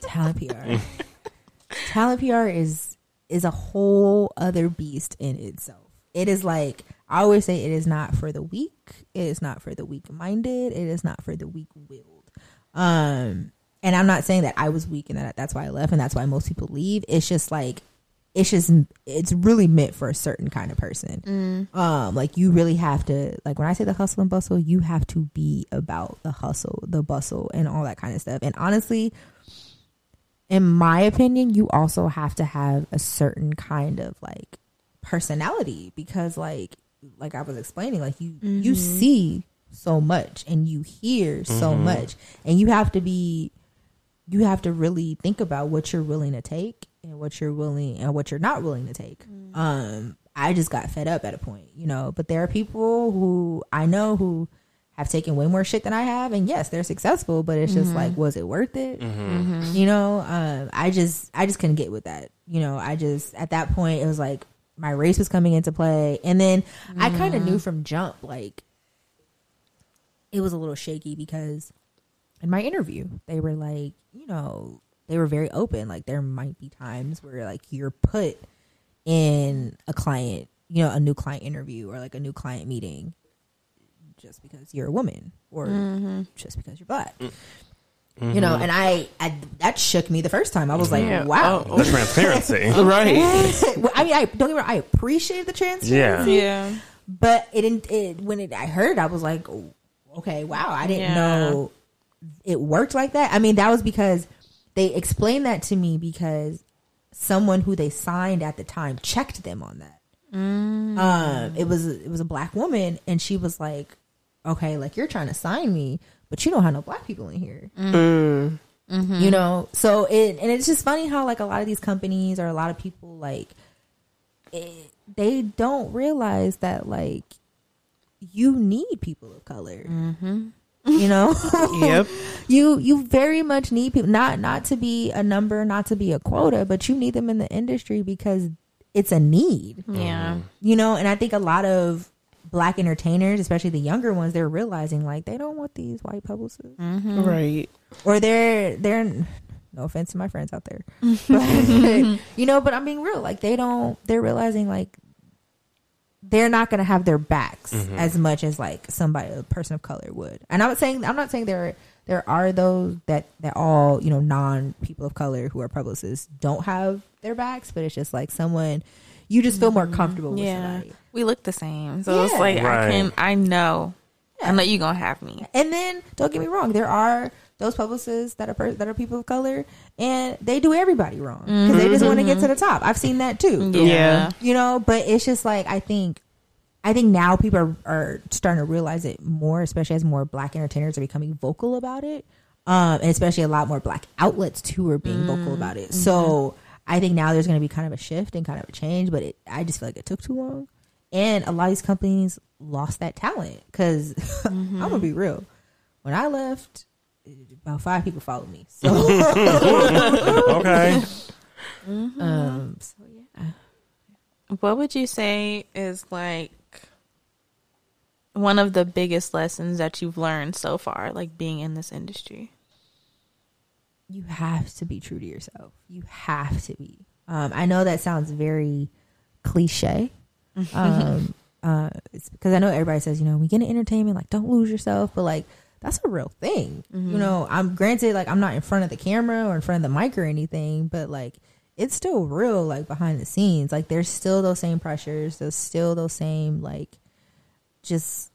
talent PR, talent PR is is a whole other beast in itself. It is like I always say, it is not for the weak. It is not for the weak minded. It is not for the weak willed. Um, and I'm not saying that I was weak and that that's why I left and that's why most people leave. It's just like it's just it's really meant for a certain kind of person. Mm. Um, like you really have to like when I say the hustle and bustle, you have to be about the hustle, the bustle, and all that kind of stuff. And honestly, in my opinion, you also have to have a certain kind of like personality because like like I was explaining, like you you mm-hmm. see so much and you hear so mm-hmm. much and you have to be you have to really think about what you're willing to take and what you're willing and what you're not willing to take. Mm. Um I just got fed up at a point, you know, but there are people who I know who have taken way more shit than I have and yes, they're successful, but it's just like mm-hmm. was it worth it? Mm-hmm. Mm-hmm. You know, um I just I just couldn't get with that. You know, I just at that point it was like my race was coming into play and then I kind of knew mm. from jump like it was a little shaky because in my interview they were like you know they were very open like there might be times where like you're put in a client you know a new client interview or like a new client meeting just because you're a woman or mm-hmm. just because you're black mm. you know mm-hmm. and I, I that shook me the first time i was like Yeah. wow Oh, oh. The transparency. right. Well, i mean i don't get me i appreciate the transparency yeah. Yeah. but it didn't it when it i heard i was like oh, okay wow i didn't Yeah. know it worked like that i mean that was because they explained that to me because someone who they signed at the time checked them on that. Mm. Um it was it was a black woman and she was like okay like you're trying to sign me but you don't have no black people in here. Mm. Mm. Mm-hmm. You know? So it and it's just funny how like a lot of these companies or a lot of people like it, they don't realize that like you need people of color mm-hmm. You know Yep. you you very much need people not not to be a number not to be a quota but you need them in the industry because it's a need Yeah. Mm-hmm. you know and i think a lot of black entertainers especially the younger ones they're realizing like they don't want these white publicists mm-hmm. Right. or they're they're no offense to my friends out there but, you know but i'm being real like they don't they're realizing like they're not going to have their backs mm-hmm. as much as like somebody a person of color would and i'm saying i'm not saying there there are those that that all you know non people of color who are publicists don't have their backs but it's just like someone you just feel more mm-hmm. comfortable with Yeah. somebody We look the same. So it's like Right. I can I know. I know you gonna have me. And then don't get me wrong, there are those publicists that are per- that are people of color, and they do everybody wrong because they just want to get mm-hmm. to the top. I've seen that too. Yeah. You know, but it's just like I think, I think now people are, are starting to realize it more, especially as more black entertainers are becoming vocal about it, um, and especially a lot more black outlets too are being vocal about it. Mm-hmm. So I think now there's going to be kind of a shift and kind of a change, but it, I just feel like it took too long, and a lot of these companies lost that talent because I'm gonna mm-hmm. be real. When I left, about five people follow me. So, Okay. um, so yeah. What would you say is like one of the biggest lessons that you've learned so far, like being in this industry? you have to be true to yourself. You have to be. Um, I know that sounds very cliche. Um, uh, it's because I know everybody says, you know, we get into entertainment, like don't lose yourself, but like that's a real thing. You know, I'm granted, like I'm not in front of the camera or in front of the mic or anything, but like it's still real, like behind the scenes. Like there's still those same pressures. There's still those same like just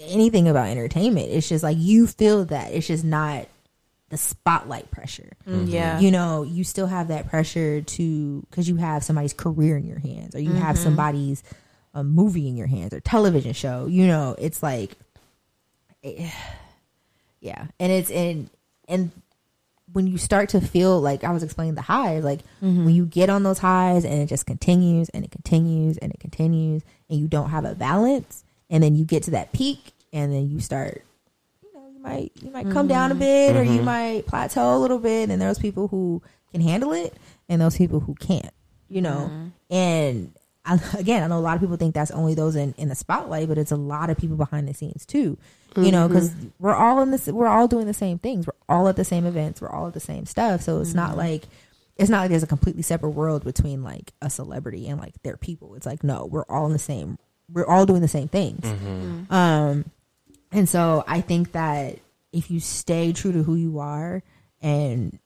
anything about entertainment. It's just like you feel that. It's just not the spotlight pressure. Yeah. You know, you still have that pressure to because you have somebody's career in your hands, or you have somebody's um, movie in your hands, or television show. You know, it's like, eh, yeah, and it's in and when you start to feel like I was explaining the highs, like mm-hmm. when you get on those highs and it just continues and it continues and it continues, and you don't have a balance, and then you get to that peak, and then you start. You know, you might you might come down a mm-hmm. bit, or you mm-hmm. might plateau a little bit, and there's people who can handle it, and those people who can't. You know, and I, again, I know a lot of people think that's only those in, in the spotlight, but it's a lot of people behind the scenes too. You know, mm-hmm. because we're all in this, we're all doing the same things. We're all at the same events. We're all at the same stuff. So it's not mm-hmm. like it's not like there's a completely separate world between like a celebrity and like their people. It's like no, we're all in the same. We're all doing the same things. Mm-hmm. Um, and so I think that if you stay true to who you are and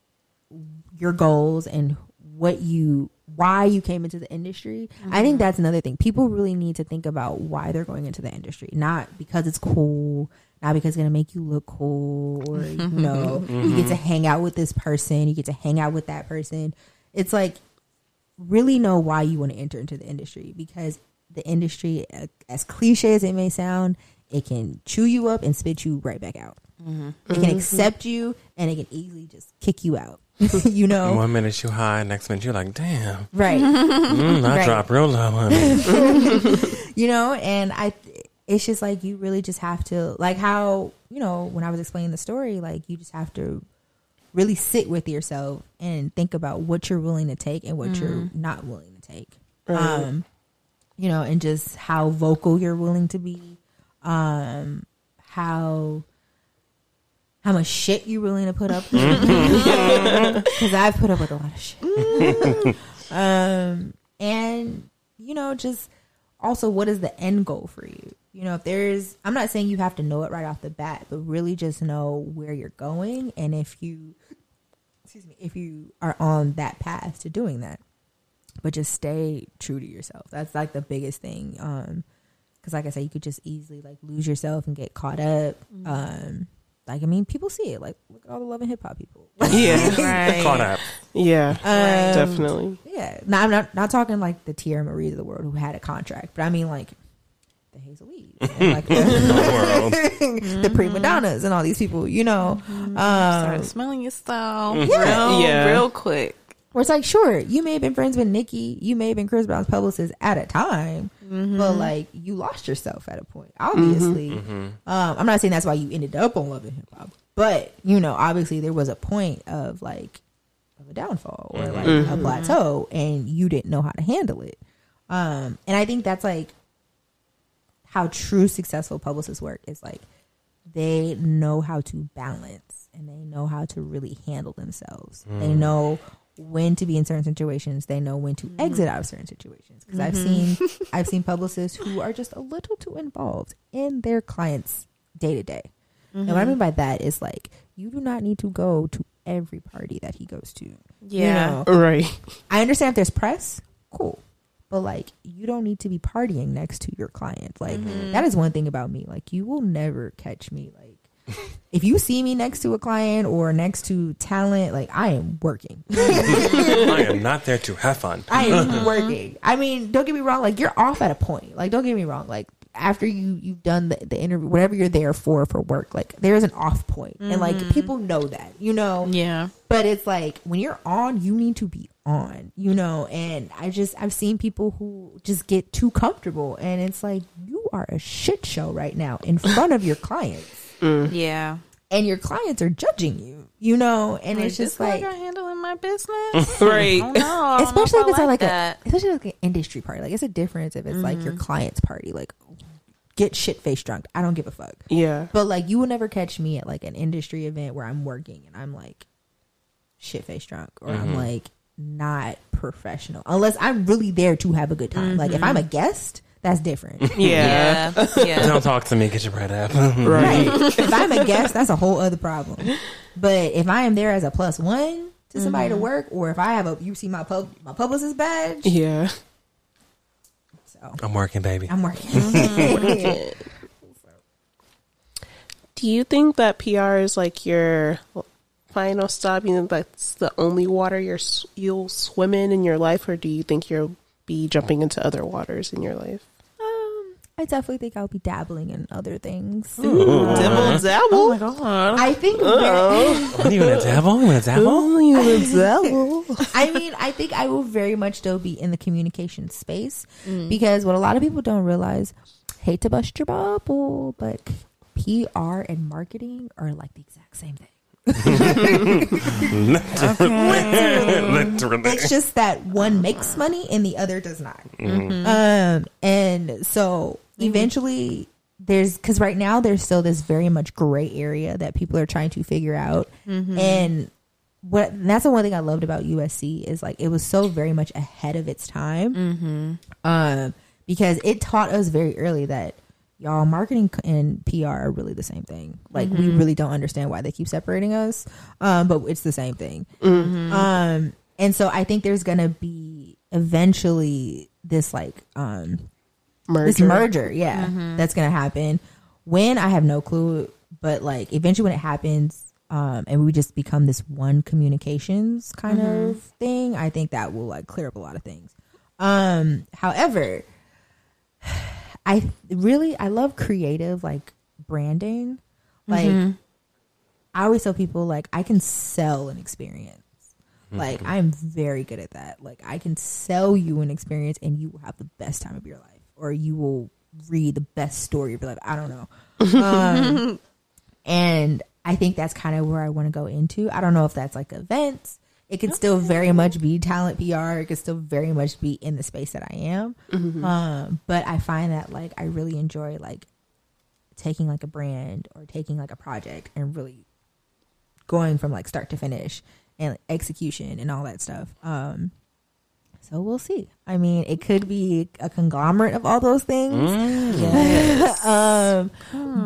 your goals and what you why you came into the industry i think that's another thing. People really need to think about why they're going into the industry. Not because it's cool not because it's going to make you look cool or you know you get to hang out with this person you get to hang out with that person. It's like really know why you want to enter into the industry because the industry uh, as cliche as it may sound it can chew you up and spit you right back out. It can accept you and it can easily just kick you out you know. One minute you high, next minute you're like, damn, right. Mm, I Right. dropped real low, honey. you know and i it's just like you really just have to like how you know when i was explaining the story like you just have to really sit with yourself and think about what you're willing to take and what you're not willing to take. Um you know and just how vocal you're willing to be um how how much shit you're willing to put up? Because i've put up with a lot of shit. Um and you know just also what is the end goal for you? You know if there's i'm not saying you have to know it right off the bat but really just know where you're going and if you excuse me if you are on that path to doing that. But just stay true to yourself. That's like the biggest thing um because like i said you could just easily like lose yourself and get caught up. Um like i mean people see it like look at all the love and hip hop people Yeah. Right. Caught up. Yeah. Um, definitely. Yeah, no, I'm not not talking like the Teairra Mari of the world who had a contract, but I mean like the Hazel-E's, and like the, world. the prima donnas and all these people, you know. Started Um, smelling yourself Yeah. real, Yeah. real quick. Where it's like, sure, you may have been friends with Nikki, you may have been Chris Brown's publicist at a time, mm-hmm. but like you lost yourself at a point. Obviously, mm-hmm. Mm-hmm. um, I'm not saying that's why you ended up on Love and Hip Hop, but you know, obviously there was a point of like of a downfall or like a plateau, and you didn't know how to handle it. Um, and I think that's like how true successful publicists work is like they know how to balance and they know how to really handle themselves. They mm. know when to be in certain situations. They know when to mm-hmm. exit out of certain situations. Because I've mm-hmm. seen I've seen publicists who are just a little too involved in their clients day to day. And what I mm-hmm. mean by that is like you do not need to go to every party that he goes to. Yeah. You know, Right. I understand if there's press, cool. But like you don't need to be partying next to your client. Like that is one thing about me. Like you will never catch me like if you see me next to a client or next to talent, like I am working. I am not there to have fun. I am working. I mean, don't get me wrong, like you're off at a point. Like don't get me wrong, like after you you've done the, the interview whatever you're there for for work, like there's an off point. And like mm-hmm. people know that, you know. Yeah. But it's like when you're on, you need to be on, you know. And I just I've seen people who just get too comfortable, and it's like you are a shit show right now in front of your clients, Mm. Yeah. and your clients are judging you, you know. And it's just like, you're handling my business. Right. No, know especially if it's at like a especially like an industry party, like it's a difference if it's like your client's party, like get shit face drunk. I don't give a fuck. Yeah. But like you will never catch me at like an industry event where I'm working and I'm like shit face drunk or I'm mm-hmm. like not professional unless I'm really there to have a good time. Like if I'm a guest, that's different. Yeah. Yeah. Yeah. Don't talk to me. Get your bread up. Right. right. if I'm a guest, that's a whole other problem. But if I am there as a plus one to somebody to mm-hmm. work, or if I have a you see my pub my publicist badge, Yeah. so I'm working, baby. I'm working. Do you think that PR is like your final stop? You know, that's the only water you're you'll swim in in your life, or do you think you'll be jumping into other waters in your life? I definitely think I'll be dabbling in other things. Dibble dabble. Oh my god. I think. What are you gonna dabble? You gonna dabble? You the devil. I mean, I think I will very much still be in the communication space because what a lot of people don't realize, hate to bust your bubble, but PR and marketing are like the exact same thing. Literally. It's just that one makes money and the other does not. Um, and so eventually there's because right now there's still this very much gray area that people are trying to figure out. And what and that's the one thing I loved about USC is like it was so very much ahead of its time. Um, because it taught us very early that y'all marketing and PR are really the same thing. Like we really don't understand why they keep separating us. Um, but it's the same thing. Um, and so I think there's gonna be eventually this like um Merger. this merger, yeah, that's gonna happen. When I have no clue, but like eventually when it happens, um, and we just become this one communications kind of thing, I think that will like clear up a lot of things. Um, however, I really I love creative like branding. Like I always tell people like I can sell an experience. Like I'm very good at that. Like I can sell you an experience and you will have the best time of your life or you will read the best story of your life. I don't know. Um, and I think that's kind of where I want to go into. I don't know if that's like events. It could still very much be talent PR. It could still very much be in the space that I am. Um, but I find that like I really enjoy like taking like a brand or taking like a project and really going from like start to finish and like, execution and all that stuff. Um, so we'll see. I mean, it could be a conglomerate of all those things. um,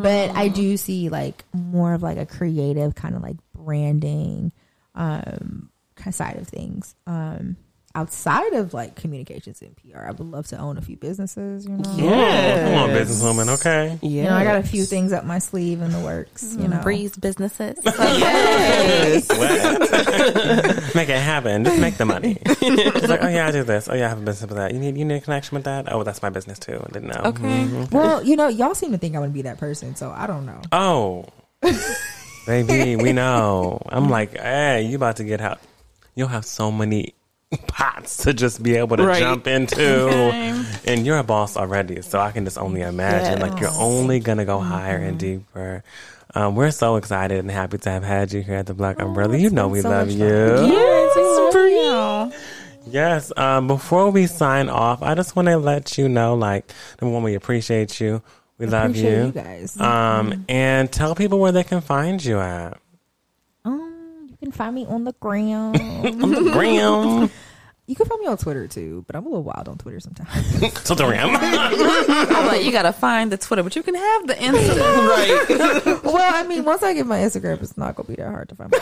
but I do see like more of like a creative kind of like branding um side of things. Um, outside of like communications and PR, I would love to own a few businesses. You know, Yeah, come on, businesswoman. Okay. Yeah. you know, I got a few things up my sleeve in the works. You know, Breeze businesses. What? make it happen. Just make the money. It's like, oh yeah, I do this. Oh yeah, I have a business with that. You need you need a connection with that. Oh, that's my business too. I didn't know. Okay. Mhm. Well, you know, y'all seem to think I would be that person, so I don't know. Oh, baby, we know. I'm like, hey, you about to get out. You'll have so many pots to just be able to Right. jump into, and you're a boss already. So I can just only imagine, like, you're only gonna go higher and deeper. Um, we're so excited and happy to have had you here at the Black Umbrella. You know we so love you. fun. Yes, for you. Yes. Um, before we sign off, I just want to let you know, like, number one, we appreciate you. We love you. you guys. Um, and tell people where they can find you at. You can find me on the gram. On the gram. you can find me on Twitter too, but I'm a little wild on Twitter sometimes. to the gram. I'm like, you gotta find the Twitter, but you can have the Instagram. right. well, I mean, once I get my Instagram, it's not gonna be that hard to find. My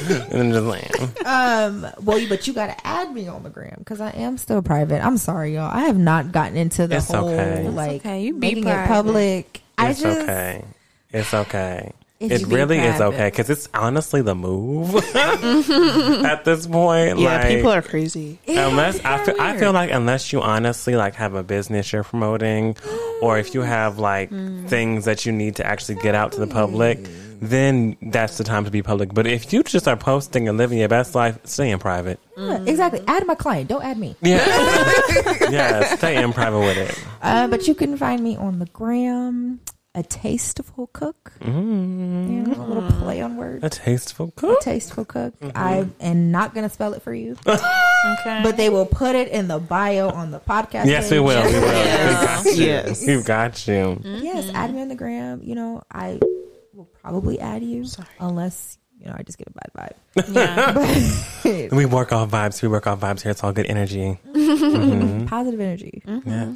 Twitter. and just land. um, well, but you gotta add me on the gram because I am still private. I'm sorry, y'all. I have not gotten into the It's whole okay. It's like okay. You be making it private. public. I It's just okay. It's okay. If It really is okay because it's honestly the move at this point. Yeah, like, people are crazy. unless it's I feel, I feel like unless you honestly like have a business you're promoting, or if you have like things that you need to actually get out to the public, then that's the time to be public. But if you just are posting and living your best life, stay in private. Yeah, exactly. Add my client. Don't add me. Yeah, yeah, stay in private with it. Uh, but you can find me on the gram. A tasteful cook. Mm, You know, a little play on words. a tasteful cook. A cook. tasteful cook. Mm-hmm. I am not gonna spell it for you, Okay. but they will put it in the bio on the podcast. Yes, we page. will. We will. We got you. Yes. We've got you. Mm-hmm. Yes, add me on the gram. You know, I will probably add you Sorry. unless you know I just get a bad vibe. yeah. But We work off vibes. We work off vibes here. It's all good energy. Mm-hmm. positive energy. Yeah.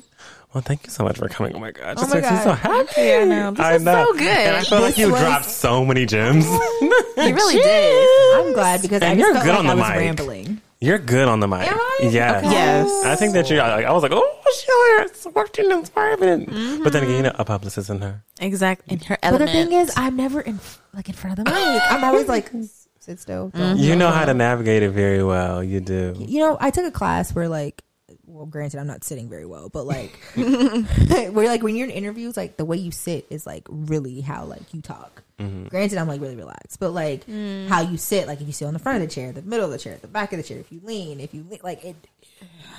Well, thank you so much for coming. Oh my God. Oh Just my makes me so happy. Yeah, I know. This I is know. so good. And I feel like you was- dropped so many gems. You really did. I'm glad because I And just you're felt good like on the I was mic. rambling. You're good on the mic. Am I? Yes. Okay. Yes. I think that you're like, I was like, oh, sure, it's working in private. Mm-hmm. But then again, you know, a publicist in her. Exactly. In her element. But the thing is, I'm never in like in front of the mic. I'm always like sit still. don't- You know how to navigate it very well. You do. You know, I took a class where like, well, granted, I'm not sitting very well, but like, where like when you're in interviews, like the way you sit is like really how like you talk. Granted, I'm like really relaxed, but like how you sit, like if you sit on the front of the chair, the middle of the chair, the back of the chair, if you lean, if you lean, like it,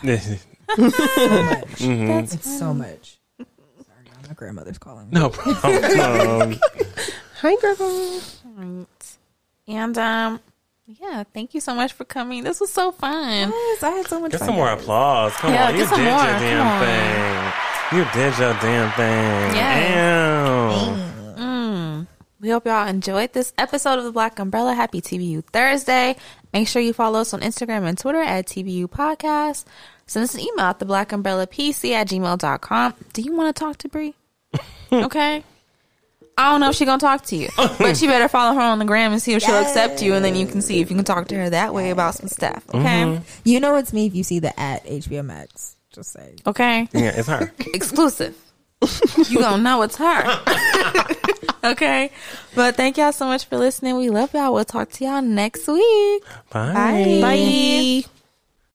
so much. Mm-hmm. It's so much. Sorry, my grandmother's calling. No problem. Hi, girl. Right. And um, yeah, thank you so much for coming. This was so fun. Yes, I had so much Get fun. some more applause. Come Yeah, on. You did more. your damn thing. You did your damn thing. Yes. Ew. Mm. We hope y'all enjoyed this episode of the Black Umbrella. Happy TBU Thursday. Make sure you follow us on Instagram and Twitter at TBU Podcast. Send us an email at the Black Umbrella PC at gmail.com. Do you want to talk to Bree? okay. I don't know if she's gonna talk to you, but you better follow her on the gram and see if she'll accept you, and then you can see if you can talk to her that way about some stuff. Okay, mm-hmm. You know it's me if you see the at HBO Max. Just say. okay, Yeah, it's her. exclusive. you gonna know it's her. okay, but thank y'all so much for listening. We love y'all. We'll talk to y'all next week. Bye. Bye. Bye.